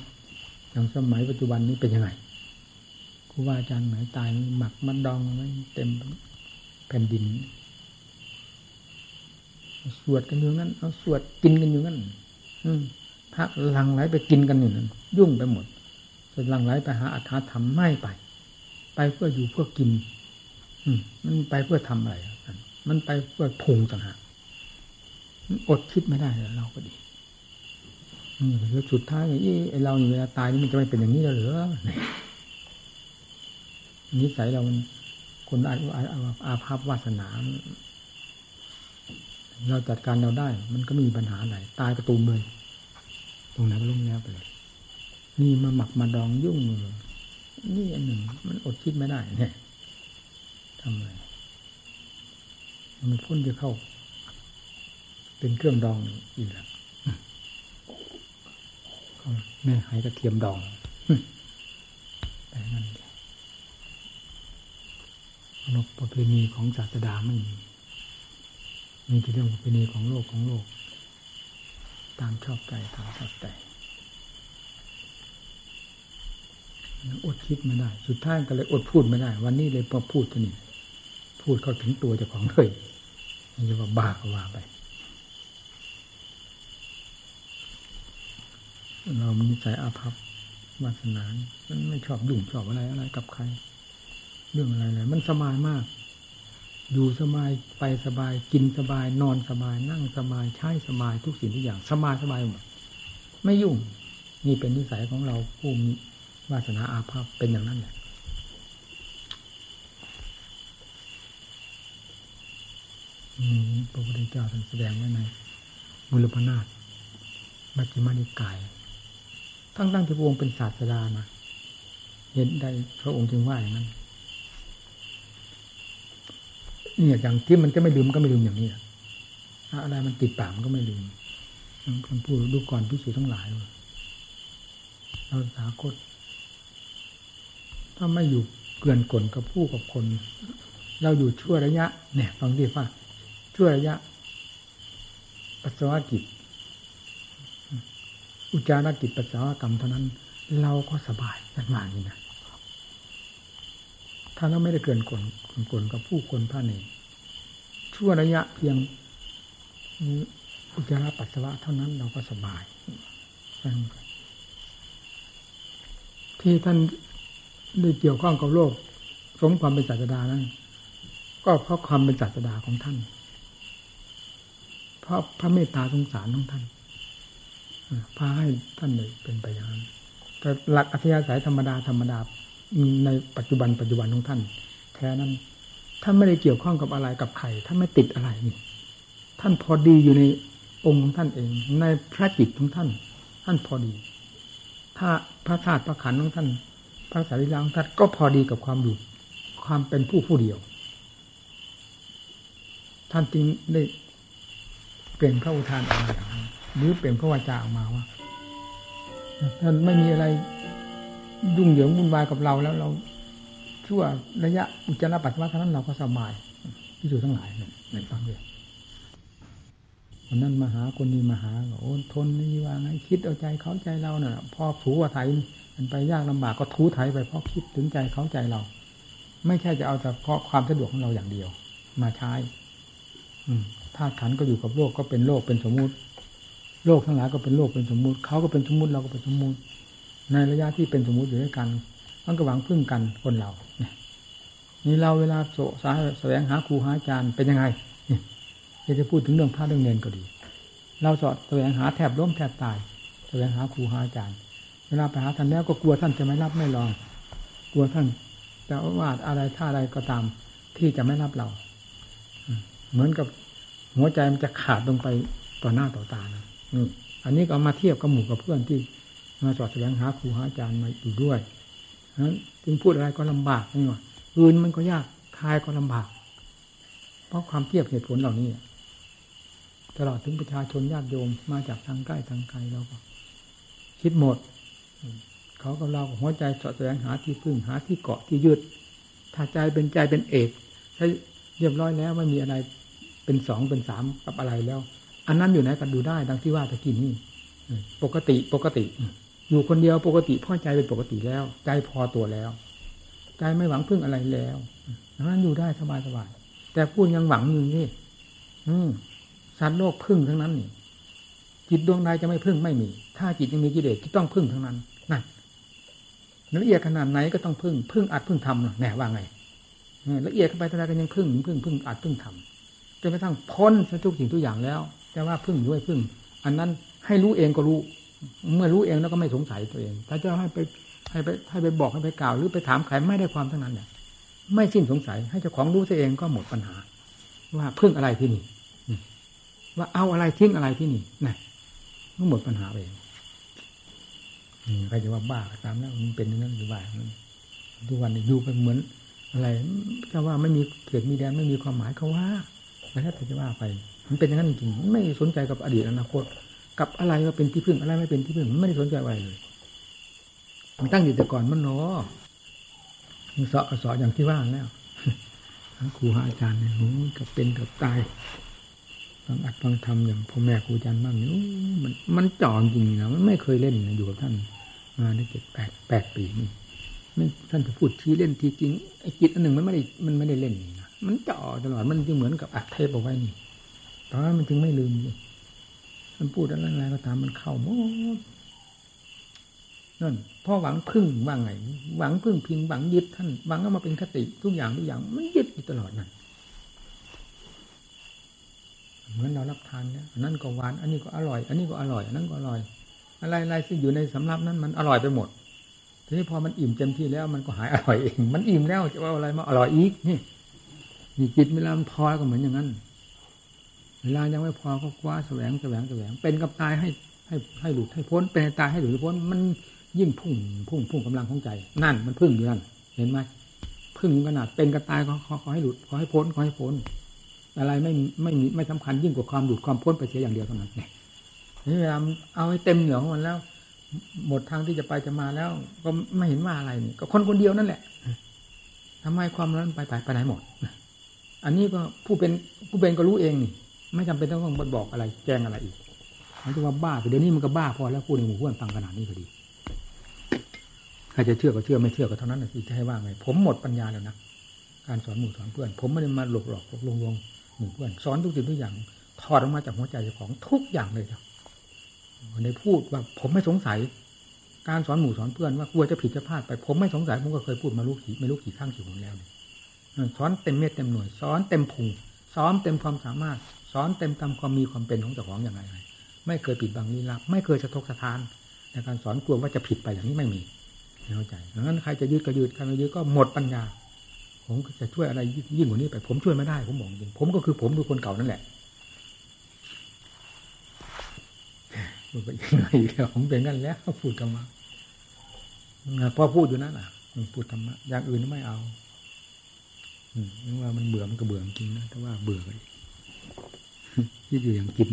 S1: อย่างสมัยปัจจุบันนี้เป็นยังไงครูบาอาจารย์ไหนตายหมักมัดดองไว้เต็มแผ่นดิน สวดกันอยู่นั้น เอาสวดกินกันอยู่นั้น อืมพระหลังไหลไปกินกันอยู่นั้น ยุ่งไปหมดจะหลังไหลไปหาอัธธรรมไม่ไป ไปเพื่ออยู่เพื่อกิน อืมมันไปเพื่อทำอะไรมันไปเพื่อพุงต่างหากอดคิดไม่ได้เราก็ดี แล้วสุดท้ายไอ้เราเวลาตายนี่มันจะไม่เป็นอย่างนี้แล้วหรือนิสัยเราคนอาอาภาพวาสนา เราจัดการเราได้ มันก็ไม่มีปัญหาไหนตายกระตูมเลยตรงไหนก็ลุ่มแล้วไปเลยนี่มาหมักมาดองยุ่งเลยนี่อันหนึ่ง มันอดคิดไม่ได้ เนี่ยทำไงมันพ้นจะเข้า เป็นเครื่องดองอีกแล้ว แม่หายกระเทียมดองแต่นั่นนกประเพณีของศาสดาไม่มี มีแต่เรื่องประเพณีของโลกของโลก ตามชอบใจตามชอบใจอดคิดไม่ได้ สุดท้ายก็เลยอดพูดไม่ได้ วันนี้เลยพอพูดทีนี้พูดเข้าถึงตัวเจ้าของเลยนี่จะว่าบ้าก็ว่าไป เรามีสายอาภัพวาสนามันไม่ชอบยุ่งชอบอะไรอะไรกับใคร เรื่องอะไรเลยมันสบายมาก อยู่สบายไปสบาย กินสบาย นอนสบาย นั่งสบายใช้สบายทุกสิ่งทุกอย่างสบายสบายหมดไม่ยุ่ง นี่เป็นนิสัยของเราผู้มีวาสนาอาภัพเป็นอย่างนั้นแหละพระพุทธเจ้าท่านแสดงไว้ในมุลปนาตมัจจิมานิกาย ทั้งตั้งที่พระองค์เป็นศาสดานะเห็นได้พระองค์จึงว่าอย่างนั้นเนี่ยอย่างที่มันจะไม่ลืมก็ไม่ลืมอย่างนี้อะไรมันติดปากมันก็ไม่ลืมคนพูดดูก่อนพิสูจทั้งหลายเราสาคต ถ้าไม่อยู่เกลื่อนกลนกับผู้กับคน เราอยู่ชั่วระยะ เนี่ยฟังดีฟ้าชั่วระยะปัสสาวะกิจ อุจารกิจปัสสาวะกรรมเท่านั้น เราก็สบายนันมานี่นะถ้าเราไม่ได้เกินกลกลกับผู้คนพระเนชั่วระยะเพียงอุจจาระปัสสาวะเท่านั้นเราก็สบายที่ท่านได้เกี่ยวข้องกับโลก สมความเป็นศาสดานั้น ก็เพราะความเป็นศาสดาของท่าน เพราะพระเมตตาสงสารของท่าน พาให้ท่านเลยเป็นไปอย่างนั้นแต่หลักอัธยาศัยธรรมดาธรรมดาในปัจจุบันปัจจุบันของท่าน แท้นั้นท่านไม่ได้เกี่ยวข้องกับอะไรกับใครท่านไม่ติดอะไรนี่ท่านพอดีอยู่ในองค์ของท่านเอง ในพระจิตของท่าน ท่านพอดี ถ้าพระธาตุพระขันของท่าน พระสารีรังทัดก็พอดีกับความอยู่ความเป็นผู้ผู้เดียว ท่านจึงได้เปลี่ยนพระอุทานออกมา หรือเปลี่ยนพระวาจาออกมาว่าท่านไม่มีอะไรยุ่งเหยิงวุ่นวายกับเราแล้วเราชั่วระยะอุจจาระปัสสาวะเท่านั้นเราก็สบายที่อยู่ทั้งหลายในฟังเลยวนนั้นมาหาคนนี้มาหาโอ้ทนนี่ว่าไงคิดเอาใจเขาใจเราเน่ะพอผูว่าไทยมันไปยากลำบากก็ทูไถไปเพราะคิดถึงใจเขาใจเรา ไม่ใช่จะเอาแต่เพราะความสะดวกของเราอย่างเดียว มาใช้ อืธาตุขันก็อยู่กับโลกก็เป็นโลกเป็นสมมุติ โลกทั้งหลายก็เป็นโลกเป็นสมมุติเขาก็เป็นสมมุติเราก็เป็นสมมุติ ในระยะที่เป็นสมมุติอยู่ด้วยกันมันก็หวังพึ่งกันคนเราเนี่ยนี่เราเวลาโสสาแสวงหาครูหาอาจารย์เป็นยังไงนี่จะพูดถึงเรื่องพระเรื่องเงินก็ดี เราสอดแสวงหาแทบล้มแทบตายแสวงหาครูหาอาจารย์ เวลาไปหาท่านแล้วก็กลัวท่านจะไม่รับไม่ลอง กลัวท่านจะว่าอะไรท่าอะไรก็ตาม ที่จะไม่รับเรา เหมือนกับหัวใจมันจะขาดลงไปต่อหน้าต่อตานะ อันนี้ก็เอามาเทียบกับหมู่กับเพื่อนที่มาสอดแสวงหาครูหาอาจารย์มาอยู่ด้วยนั้นจึงพูดอะไรก็ลำบากนี่ว่าอื่นมันก็ยากทายก็ลำบาก เพราะความเทียบเหตุผลเหล่านี้ตลอดถึงประชาชนญาติโยมมาจากทางใกล้ทางไกลเราก็ คิดหมด เขากับเราหัวใจสอดแสวงหาที่พึ่งหาที่เกาะที่ยึดถ้าใจเป็นใจเป็นเอกถ้าเรียบร้อยแล้วไม่มีอะไรเป็นสองเป็นสามกับอะไรแล้ว อันนั้นอยู่ไหนกันดูได้ ดังที่ว่าตะกี้นี่ปกติปกติ อยู่คนเดียวปกติพ่อใจเป็นปกติแล้ว ใจพอตัวแล้ว ใจไม่หวังพึ่งอะไรแล้วดังนั้นอยู่ได้สบายสบายแต่พูดยังหวังอยู่นี่สัตว์โลกพึ่งทั้งนั้นนี่จิตดวงใดจะไม่พึ่งไม่มี ถ้าจิตยังมีกิเลสที่ต้องพึ่งทั้งนั้นนั่นละเอียดขนาดไหนก็ต้องพึ่ง พึ่งอัดพึ่งทำแน่ว่าไงละเอียดเข้าไปเท่าไรก็ยังพึ่งพึ่งพึ่งอัดพึ่งทำจนกระทั่งพ้นทุกสิ่งทุกอย่างแล้ว แต่ว่าพึ่งด้วยพึ่ง อันนั้นให้รู้เองก็รู้ เมื่อรู้เองแล้วก็ไม่สงสัยตัวเอง ถ้าจะให้ไปให้ไปให้ไปบอกให้ไปกล่าว หรือไปถามใครไม่ได้ความทั้งนั้นเนี่ยไม่สิ้นสงสัย ให้เจ้าของรู้ตัวเองก็หมดปัญหา ว่าพึ่งอะไรที่นี่ว่าเอาอะไรทิ้งอะไรที่นี่นะก็หมดปัญหาเองใครจะว่าบ้าตามแล้วมันเป็นอย่างนั้นหรือว่าทุกวันนี้อยู่ไปเหมือนอะไรถ้าว่าไม่มีเกียรติมีแดนไม่มีความหมายเขาว่าไม่ใช่จะว่าไป มันเป็นอย่างนั้นจริงไม่สนใจกับอดีตอนาคต กับอะไรว่าเป็นที่พึ่งอะไรไม่เป็นที่พึ่งมันไม่ได้สนใจอะไรเลยมันตั้งอยู่แต่ก่อนมันเนาะมันสอสออย่างที่ว่าแล้วครูหาอาจารย์เนี่ยกับเป็นกับตายฟังอัดฟังทำอย่างพ่อแม่ครูอาจารย์บ้างเนี่ยมันมันจ่อจริงนะมันไม่เคยเล่นอยู่กับท่านมาได้เจ็ดแปดแปดปีนี่ไม่ท่านจะพูดทีเล่นทีจริงไอ้จิตอันหนึ่งมันไม่ได้มันไม่ได้เล่นนี่นะมันจ่อตลอดมันจึงเหมือนกับอัดเทปเอาไว้นี่ ตอนนั้นมันจึงไม่ลืมเลยมันพูดอะไรก็ตามมันเข้าหมดนั่นพ่อหวังพึ่งว่าไง หวังพึ่งพิงหวังยึดท่านหวังเอามาเป็นคติทุกอย่างทุกอย่างมันยึดอยู่ตลอดนั่นเหมือนเรารับทานเนี่ยนนั้นก็หวาน อันนี้ก็อร่อย อันนี้ก็อร่อยอันนั้นก็อร่อย อะไรอะไรที่อยู่ในสำรับนั้นมันอร่อยไปหมด ทีนี้พอมันอิ่มเต็มที่แล้ว มันก็หายอร่อยเอง มันอิ่มแล้วจะว่าอะไรมาอร่อยอีกนี่นี่จิตเวลามันพอก็เหมือนอย่างนั้น เวลายังไม่พอก็คว้าแสวงแสวงแสวง เป็นกับตายให้ให้ให้หลุดให้พ้น เป็นตายให้หลุดให้พ้น มันยิ่งพุ่งพุ่งพุ่งกำลังของใจ นั่น มันพึ่งอยู่นั่นเห็นไหมพึ่งขนาดเป็นกับตายขอขอขอให้หลุดขอให้พ้นขอให้พ้น อะไรไม่ไม่มีไม่สำคัญยิ่งกว่าความหลุดความพ้นไปเสียอย่างเดียวเท่านั้นเนี่ยเวลาเอาให้เต็มเหนียวของมันแล้ว หมดทางที่จะไปจะมาแล้ว ก็ไม่เห็นว่าอะไรนี่ก็คนคนเดียวนั่นแหละทำไมความนั้นไปไปไปไหนหมดอันนี้ก็ผู้เป็นผู้เป็นก็รู้เองนี่ ไม่จำเป็นต้องบอกอะไร แจ้งอะไรอีกมันจะว่าบ้าแต่เดี๋ยวนี้มันก็บ้าพอแล้วพูดในหมู่เพื่อนฟังขนาดนี้พอดีใครจะเชื่อก็เชื่อไม่เชื่อก็เท่านั้นสิจะให้ว่าไงผมหมดปัญญาแล้วนะการสอนหมู่สอนเพื่อน ผมไม่ได้มาหลอกหลอกลวงลวงหมู่เพื่อนสอนทุกสิ่งทุกอย่างถอดออกมาจากหัวใจจ้าของทุกอย่างเลยครับในพูดว่าผมไม่สงสัย การสอนหมู่สอนเพื่อนว่ากลัวจะผิดจะพลาดไป ผมไม่สงสัยผมก็เคยพูดมาลูกขี่ไม่รู้กี่ครั้งกี่หนแล้วเนี่ยสอนเต็มเม็ดเต็มหน่วยสอนเต็มพุง สอนเต็มความสามารถ สอนเต็มตามความมีความเป็นของเจ้าของอย่างไรไม่เคยปิดบังลี้ลับ ไม่เคยสะทกสะทานในการสอนกลัวว่าจะผิดไปอย่างนี้ไม่มีเข้าใจดังนั้นใครจะยืดก็ยืดใครไม่ยืดก็หมดปัญญา ผมจะช่วยอะไรยิ่งกว่านี้ไป ผมช่วยไม่ได้ผมบอกจริงผมก็คือผมคือคนเก่านั่นแหละพูดไปยังไงเดี๋ยวผมเป็นกันแล้วพูดธรรมะพอพูดอยู่นั่นอะพูดธรรมะอย่างอื่นไม่เอา อืมว่ามันเบื่อมันก็เบื่อจริงนะแต่ว่าเบื่อเลยที่อยู่อย่างกิน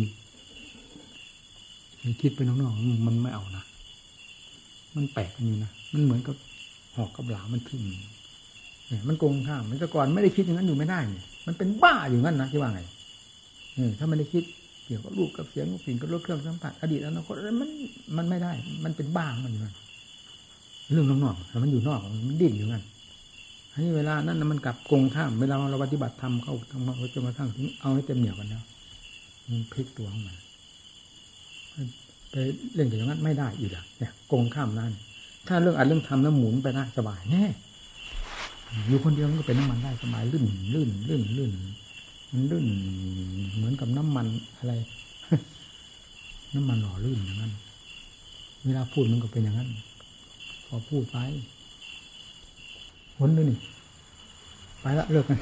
S1: คิดไปน้องๆมันไม่เอานะมันแปลกอยู่นะมันเหมือนกับหอกกับหลามันทิ่มมันโกงข้ามมันแต่ก่อนไม่ได้คิดอย่างนั้นอยู่ไม่ได้เนี่ยมันเป็นบ้าอยู่งั้นนะที่ว่าไงถ้ามันได้คิดเกี่ยวกับรูปกับเสียงกับกลิ่นกับรสเครื่องสัมผัสอดีตอนาคตมันมันไม่ได้ มันเป็นบ้ามันอยู่นั่นเรื่องนอกๆมันอยู่นอกมันดิ้นอยู่งั้น อันนี้เวลานั้นมันกลับกงข้ามเวลาเราปฏิบัติธรรมเข้าทำมาจนกระทั่งถึงเอาให้เต็มเหนียวกันแล้วมันพลิกตัวของมันไปเล่นอย่างนั้นไม่ได้อีกอะเนี่ยกงข้ามนั่นถ้าเรื่องอัดเรื่องทำแล้วหมุนไปได้สบายแน่อยู่คนเดียวมันก็เป็นน้ำมันได้สบายลื่นลื่นลื่นลื่นมันลื่นเหมือนกับน้ำมันอะไร น้ำมันหล่อลื่นอย่างนั้น เวลาพูดมันก็เป็นอย่างนั้น พอพูดไป ผลด้วยนี่ ไปละเลิกกัน